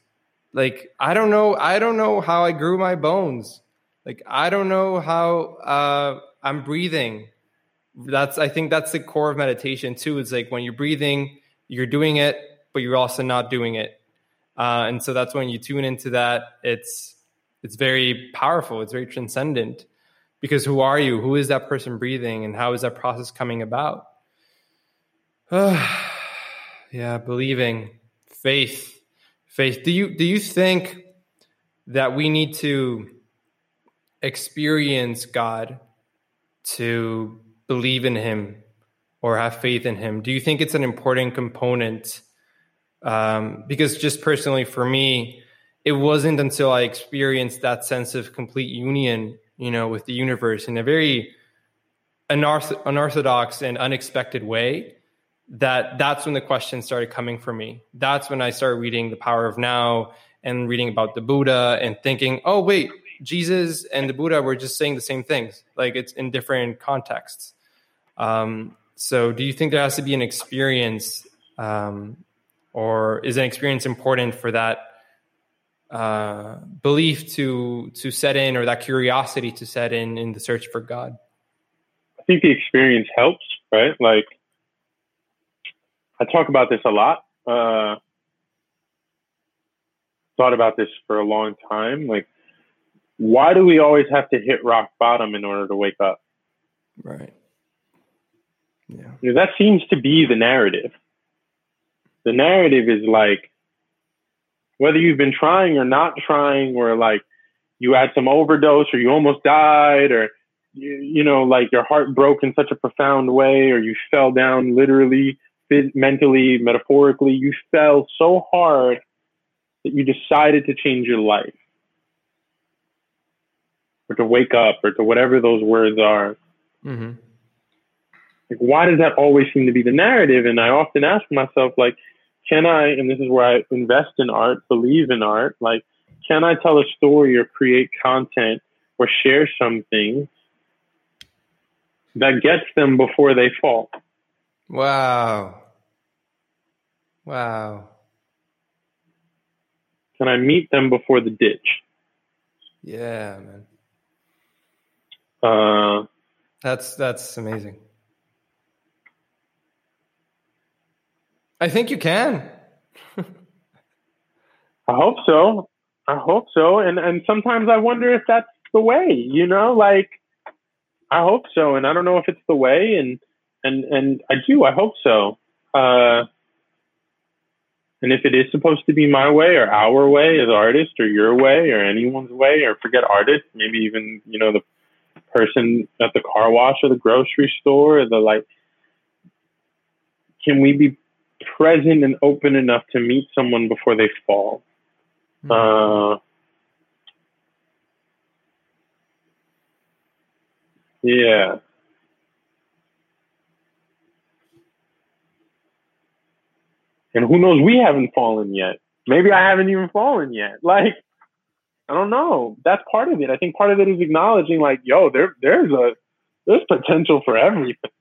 like i don't know i don't know how i grew my bones like i don't know how uh, i'm breathing. That's i think that's the core of meditation too. It's like when you're breathing you're doing it but you're also not doing it. Uh, and so that's when you tune into that it's it's very powerful. It's very transcendent. Because who are you? Who is that person breathing? And how is that process coming about? Yeah believing. Faith. Faith. Do you do you think that we need to experience god to believe in him or have faith in him? Do you think it's an important component? Um, because just personally for me it wasn't until i experienced that sense of complete union you know with the universe in a very unorth- unorthodox and unexpected way that that's when the questions started coming for me. That's when i started reading the power of now and reading about the buddha and thinking oh wait jesus and the buddha were just saying the same things like it's in different contexts um, so do you think there has to be an experience um, or is an experience important for that uh, belief to to set in or that curiosity to set in in the search for god I think the experience helps, right? Like, I talk about this a lot. Uh, thought about this for a long time. Like, why do we always have to hit rock bottom in order to wake up? right yeah that seems to be the narrative. The narrative is like, whether you've been trying or not trying, or like you had some overdose or you almost died, or you, you know, like your heart broke in such a profound way, or you fell down literally, mentally, metaphorically, you fell so hard that you decided to change your life, or to wake up, or to whatever those words are. hmm like why does that always seem to be the narrative? And i often ask myself like can i and this is where i invest in art believe in art like can i tell a story or create content or share something that gets them before they fall? Wow. Wow. Can i meet them before the ditch? Yeah man uh, That's that's amazing. I think you can. I hope so. I hope so. And and sometimes I wonder if that's the way, you know, like I hope so. And I don't know if it's the way and and and I do, I hope so. Uh and if it is supposed to be my way or our way as artists or your way or anyone's way or forget artists, maybe even, you know, the person at the car wash or the grocery store or the like can we be present and open enough to meet someone before they fall? Uh, yeah. And who knows? We haven't fallen yet. Maybe I haven't even fallen yet. Like, I don't know. That's part of it. I think part of it is acknowledging, like, yo, there, there's a, there's potential for everything.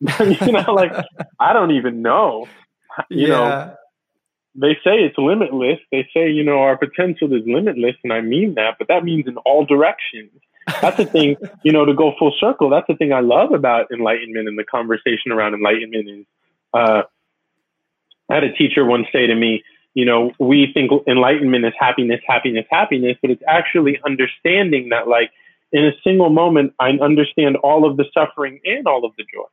you know, like, I don't even know. You know, yeah. they say it's limitless. They say, you know, our potential is limitless, and I mean that, but that means in all directions. That's the thing, you know, to go full circle. That's the thing I love about enlightenment and the conversation around enlightenment is uh, I had a teacher once say to me, you know, we think enlightenment is happiness, happiness, happiness, but it's actually understanding that, like, in a single moment, I understand all of the suffering and all of the joy.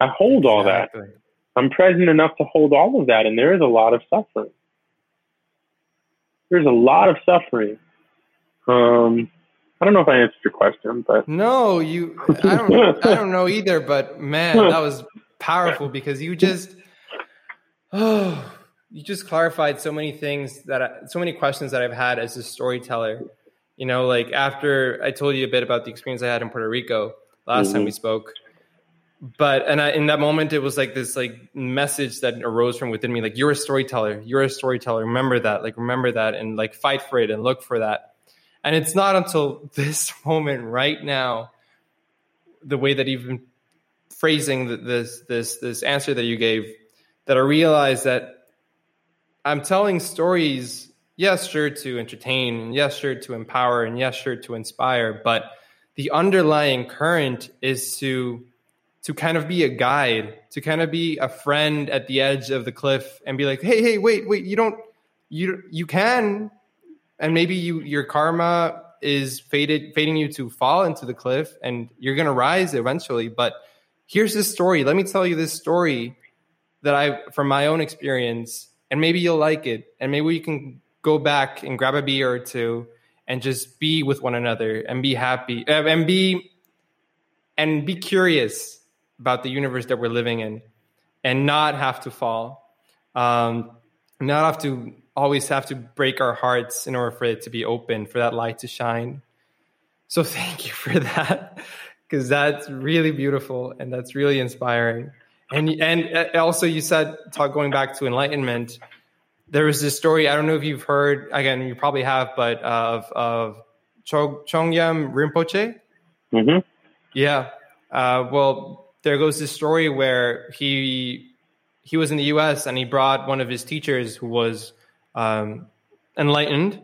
I hold all that. I'm present enough to hold all of that, and there is a lot of suffering. There's a lot of suffering. Um, I don't know if I answered your question, but No, you. I don't. I don't know either. But man, that was powerful because you just. Oh, you just clarified so many things that I, so many questions that I've had as a storyteller. You know, like after I told you a bit about the experience I had in Puerto Rico last time Mhm. we spoke, but and I, in that moment it was like this like message that arose from within me, like you're a storyteller, you're a storyteller. Remember that, like remember that, and like fight for it and look for that. And it's not until this moment right now, the way that you've been phrasing th- this this this answer that you gave, that I realized that I'm telling stories, yes, sure to entertain, yes, sure to empower, and yes, sure to inspire, but the underlying current is to to kind of be a guide, to kind of be a friend at the edge of the cliff and be like, hey, hey, wait, wait, you don't you you can and maybe you your karma is faded fading you to fall into the cliff and you're to rise eventually but here's this story. Let me tell you this story that i from my own experience and maybe you'll like it. And maybe you can go back and grab a beer or two and just be with one another and be happy uh, and be and be curious about the universe that we're living in and not have to fall um, not have to always have to break our hearts in order for it to be open for that light to shine. So thank you for that because that's really beautiful and that's really inspiring and and uh, also you said talk going back to enlightenment there was this story i don't know if you've heard again you probably have but of of Chögyam rinpoche? Mm-hmm. yeah. Uh, well there goes this story where he he was in the us and he brought one of his teachers who was um, enlightened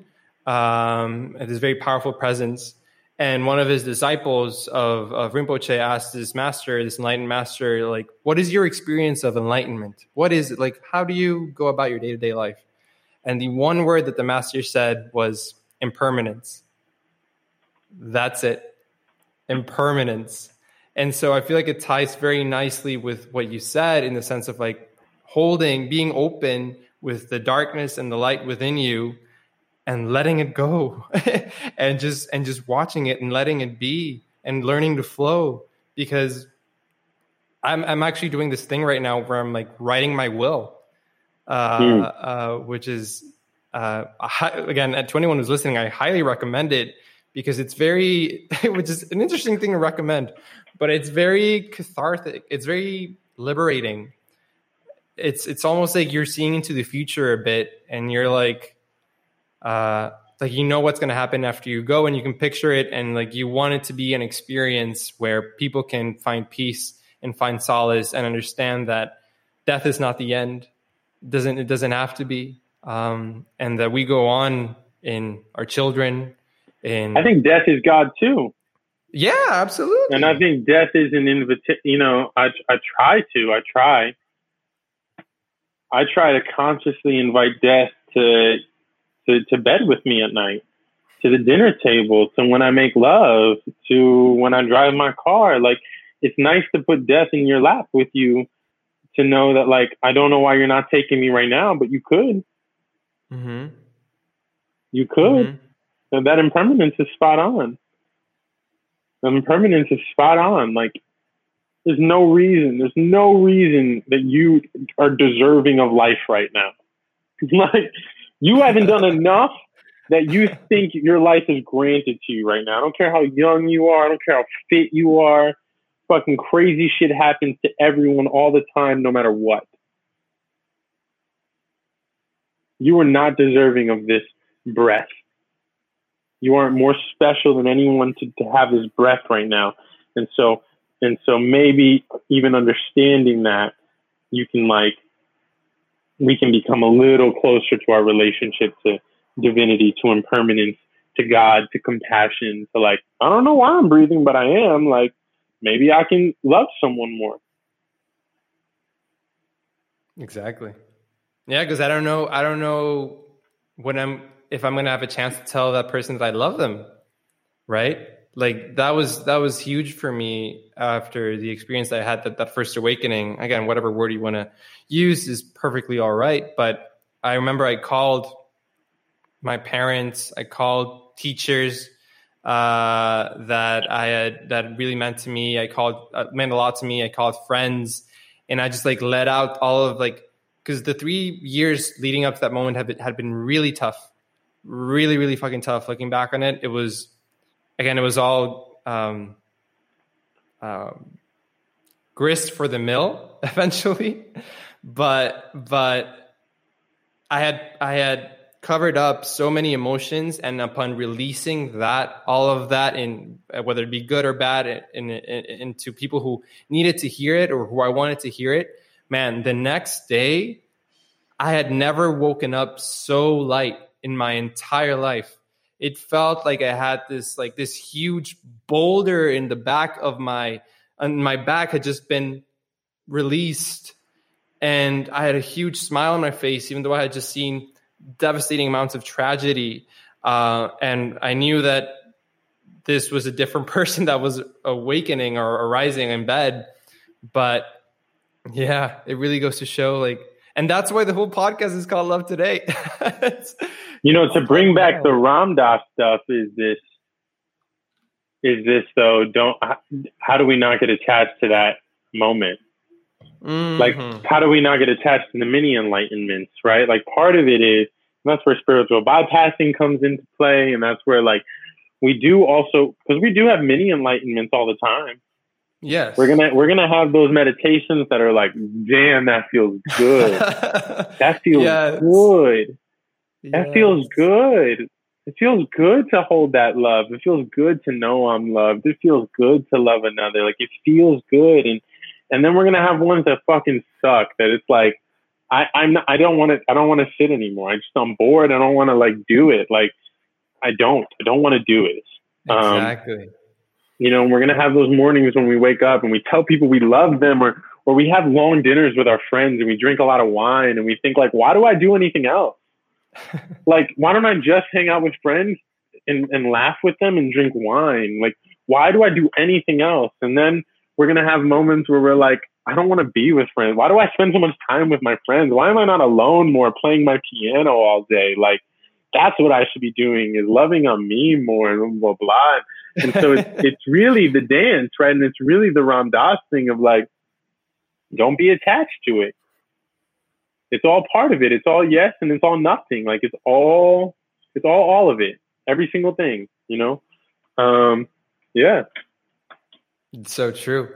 um, this very powerful presence and one of his disciples of, of Rinpoche asked his master, this enlightened master, like, what is your experience of enlightenment? What is it? Like, how do you go about your day to day life? And the one word that the master said was impermanence. That's it. Impermanence. And so I feel like it ties very nicely with what you said in the sense of like holding, being open with the darkness and the light within you and letting it go and just and just watching it and letting it be and learning to flow because I'm I'm actually doing this thing right now where I'm like writing my will, uh, mm. uh, which is uh, again at 21 who's listening, I highly recommend it because it's very, which is an interesting thing to recommend, but it's very cathartic. It's very liberating. It's it's almost like you're seeing into the future a bit, and you're like, uh, like you know what's going to happen after you go, and you can picture it, and like you want it to be an experience where people can find peace and find solace and understand that death is not the end. It doesn't it doesn't have to be, um, and that we go on in our children. In I think death is God too. Yeah, absolutely. And I think death is an invitation. You know, I I try to. I try. I try to consciously invite death to to, to bed with me at night, to the dinner table, to when I make love, to when I drive my car. Like it's nice to put death in your lap with you to know that like I don't know why you're not taking me right now, but you could. Mm-hmm. You could. Mm-hmm. So that impermanence is spot on. The impermanence is spot on. Like there's no reason. There's no reason that you are deserving of life right now. like you haven't done enough that you think your life is granted to you right now. I don't care how young you are. I don't care how fit you are. Fucking crazy shit happens to everyone all the time, no matter what. You are not deserving of this breath. You aren't more special than anyone to, to have this breath right now. And so and so maybe even understanding that you can like, we can become a little closer to our relationship to divinity, to impermanence, to God, to compassion, to like, I don't know why I'm breathing, but I am. Like, maybe I can love someone more. Exactly. Yeah, because I don't know. I don't know when I'm if I'm gonna have a chance to tell that person that I love them, right? Like that was that was huge for me after the experience I had that that first awakening. Again, whatever word you want to use is perfectly all right. But I remember I called my parents, I called teachers uh, that I had that really meant to me. I called uh, meant a lot to me. I called friends, and I just like let out all of like because the three years leading up to that moment had been, had been really tough, really really fucking tough. Looking back on it, it was again, it was all um, um, grist for the mill eventually, but but I had I had covered up so many emotions, and upon releasing that, all of that, in whether it be good or bad, in, in, in, into people who needed to hear it or who I wanted to hear it, man, the next day, I had never woken up so light in my entire life it felt like I had this like this huge boulder in the back of my and my back had just been released and I had a huge smile on my face even though I had just seen devastating amounts of tragedy uh, and I knew that this was a different person that was awakening or arising in bed. But yeah, it really goes to show like, and that's why the whole podcast is called Love Today. you know, to bring back the Ram Dass stuff is this, is this though, don't, how do we not get attached to that moment? Mm-hmm. Like, how do we not get attached to the mini enlightenments, right? Like, part of it is, that's where spiritual bypassing comes into play. And that's where, like, we do also, because we do have mini enlightenments all the time. Yes. We're gonna we're gonna have those meditations that are like, damn, that feels good. that feels yes. good. That yes. feels good. It feels good to hold that love. It feels good to know I'm loved. It feels good to love another. Like it feels good. And and then we're gonna have ones that fucking suck. That it's like, I I'm not, I don't want to I don't want to sit anymore. I just I'm bored. I don't want to like do it. Like I don't I don't want to do it. Um, exactly. You know, we're gonna have those mornings when we wake up and we tell people we love them, or or we have long dinners with our friends and we drink a lot of wine and we think like, why do I do anything else? like, why don't I just hang out with friends and, and laugh with them and drink wine? Like, why do I do anything else? And then we're gonna have moments where we're like, I don't want to be with friends. Why do I spend so much time with my friends? Why am I not alone more playing my piano all day? Like, that's what I should be doing is loving on me more and blah blah. And so it's it's really the dance, right? And it's really the Ram Dass thing of like, don't be attached to it. It's all part of it. It's all yes and it's all nothing. Like it's all it's all all of it. Every single thing, you know? Um yeah. It's so true.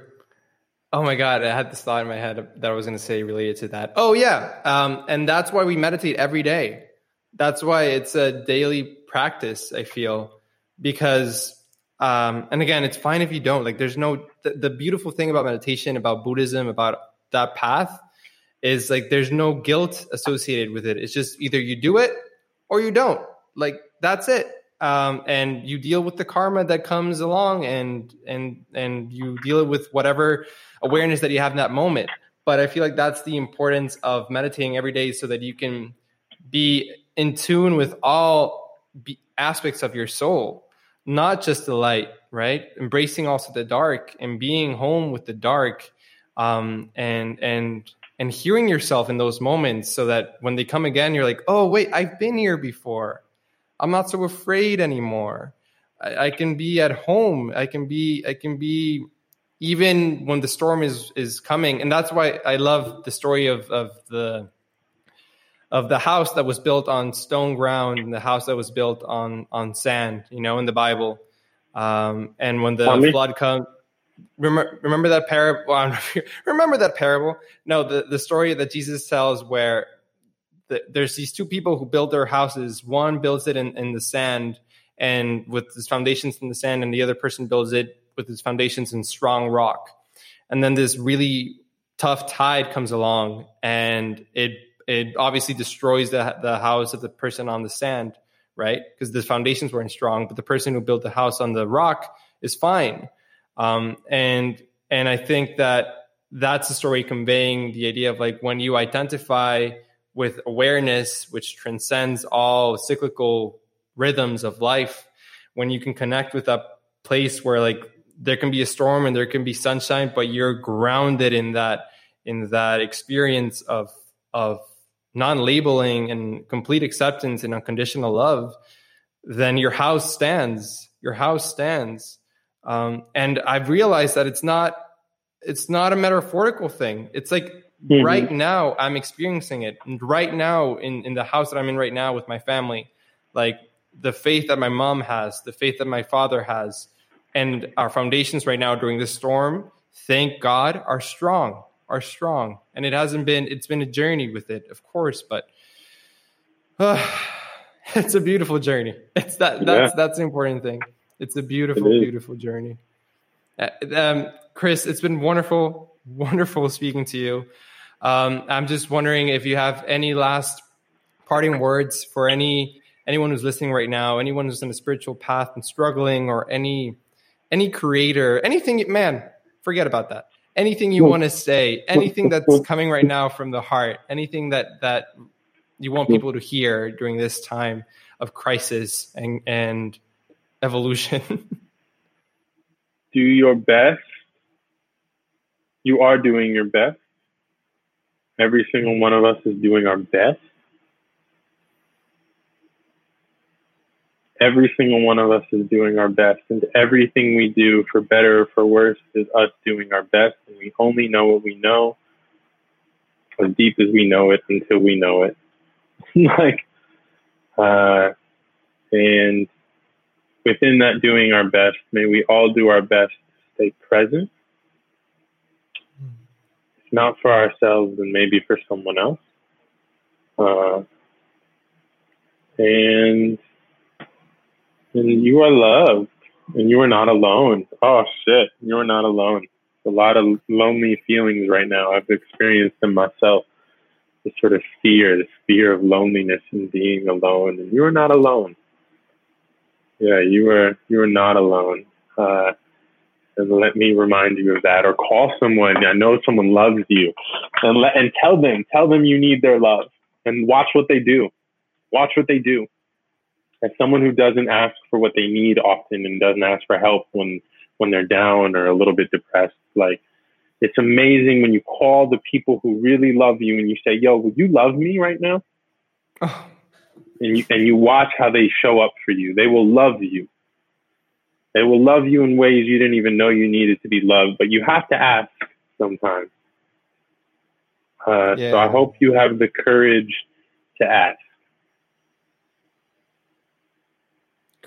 Oh my God, I had this thought in my head that I was going to say related to that. Oh, yeah. Um, and that's why we meditate every day. That's why it's a daily practice, I feel, because um, and again, it's fine if you don't. Like, there's no the, the, beautiful thing about meditation, about Buddhism, about that path is like there's no guilt associated with it. It's just either you do it or you don't. Like that's it. Um, and you deal with the karma that comes along, and and and you deal with whatever awareness that you have in that moment. But I feel like that's the importance of meditating every day, so that you can be in tune with all aspects of your soul not just the light, right? Embracing also the dark and being home with the dark, um, and and and hearing yourself in those moments, so that when they come again, you're like, oh wait, I've been here before. I'm not so afraid anymore. I, I can be at home. I can be. I can be even when the storm is is coming, and that's why I love the story of of the of the house that was built on stone ground and the house that was built on on sand you know in the bible. Um, and when the flood comes remember, remember that parable well, remember that parable? No the, the story that jesus tells where the, there's these two people who build their houses. One builds it in, in the sand and with his foundations in the sand and the other person builds it with his foundations in strong rock. And then this really tough tide comes along and it it obviously destroys the, the house of the person on the sand, right? Because the foundations weren't strong, but the person who built the house on the rock is fine. Um, and and I think that that's the story conveying the idea of like when you identify with awareness, which transcends all cyclical rhythms of life, when you can connect with a place where like there can be a storm and there can be sunshine, but you're grounded in that in that experience of of non-labeling and complete acceptance and unconditional love, then your house stands. Your house stands. Um, and I've realized that it's not it's not a metaphorical thing. It's like mm-hmm. right now I'm experiencing it. And right now in, in the house that I'm in right now with my family, like the faith that my mom has, the faith that my father has, and our foundations right now during this storm, thank God, are strong are strong. And it hasn't been, it's been a journey with it, of course, but uh, it's a beautiful journey. It's that, that's, yeah. that's the important thing. It's a beautiful, it beautiful journey. Uh, um, Chris, it's been wonderful, wonderful speaking to you. Um, I'm just wondering if you have any last parting words for any anyone who's listening right now, anyone who's in a spiritual path and struggling, or any any creator, anything. Man, forget about that anything you want to say, anything that's coming right now from the heart, anything that that you want people to hear during this time. of crisis and and evolution. do your best. You are doing your best. Every single one of us is doing our best. Every single one of us is doing our best. And everything we do, for better or for worse, is us doing our best. And we only know what we know as deep as we know it until we know it. like, uh, and within that doing our best, may we all do our best to stay present. If not for ourselves, then maybe for someone else. Uh, and and you are loved, and you are not alone. Oh shit, you are not alone. A lot of lonely feelings right now. I've experienced them myself. This sort of fear, this fear of loneliness and being alone, and you are not alone yeah, you are you are not alone. Uh, and let me remind you of that, or call someone. I know someone loves you, and let and tell them tell them you need their love, and watch what they do. Watch what they do. As someone who doesn't ask for what they need often and doesn't ask for help when when they're down or a little bit depressed, like it's amazing when you call the people who really love you and you say, "Yo, would you love me right now?" Oh and you, and you watch how they show up for you. They will love you. They will love you in ways you didn't even know you needed to be loved, but you have to ask sometimes. Uh, yeah. So I hope you have the courage to ask.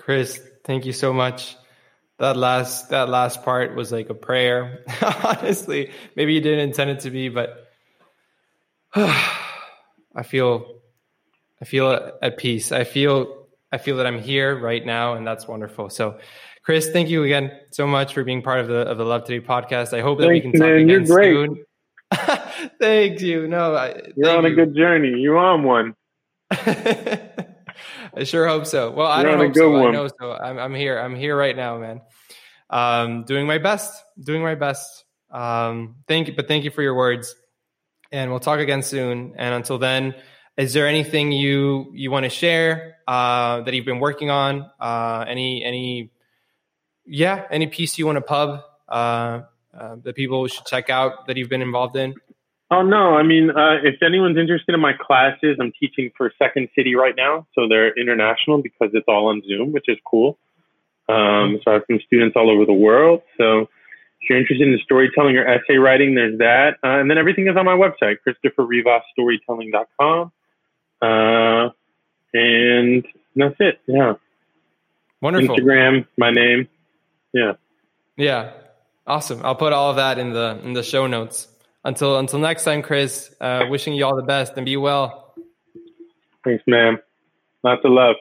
Chris, thank you so much. That last that last part was like a prayer. Honestly, maybe you didn't intend it to be, but I feel I feel at peace. I feel I feel that I'm here right now, and that's wonderful. So, Chris, thank you again so much for being part of the of the Love Today podcast. I hope that Thanks, we can talk man. again soon. Thank you. No, I, you're on you. a good journey. You're on one. I sure hope so. Well, you're I don't hope so. One. I know so. I'm I'm here. I'm here right now, man. Um, doing my best. Doing my best. Um, thank you, but thank you for your words, and we'll talk again soon. And until then. Is there anything you you want to share uh, that you've been working on? Uh, any any yeah, any piece you want to pub uh, uh, that people should check out that you've been involved in? Oh no, I mean, uh, if anyone's interested in my classes, I'm teaching for Second City right now, so they're international because it's all on Zoom, which is cool. Um, so I have some students all over the world. So if you're interested in storytelling or essay writing, there's that. Uh, and then everything is on my website, christopherrivasstorytelling.com. Uh, and that's it. Yeah. Wonderful. Instagram, my name. Yeah. Yeah. Awesome. I'll put all of that in the in the show notes. Until until next time, Chris. Uh, wishing you all the best and be well. Thanks, man. Lots of love.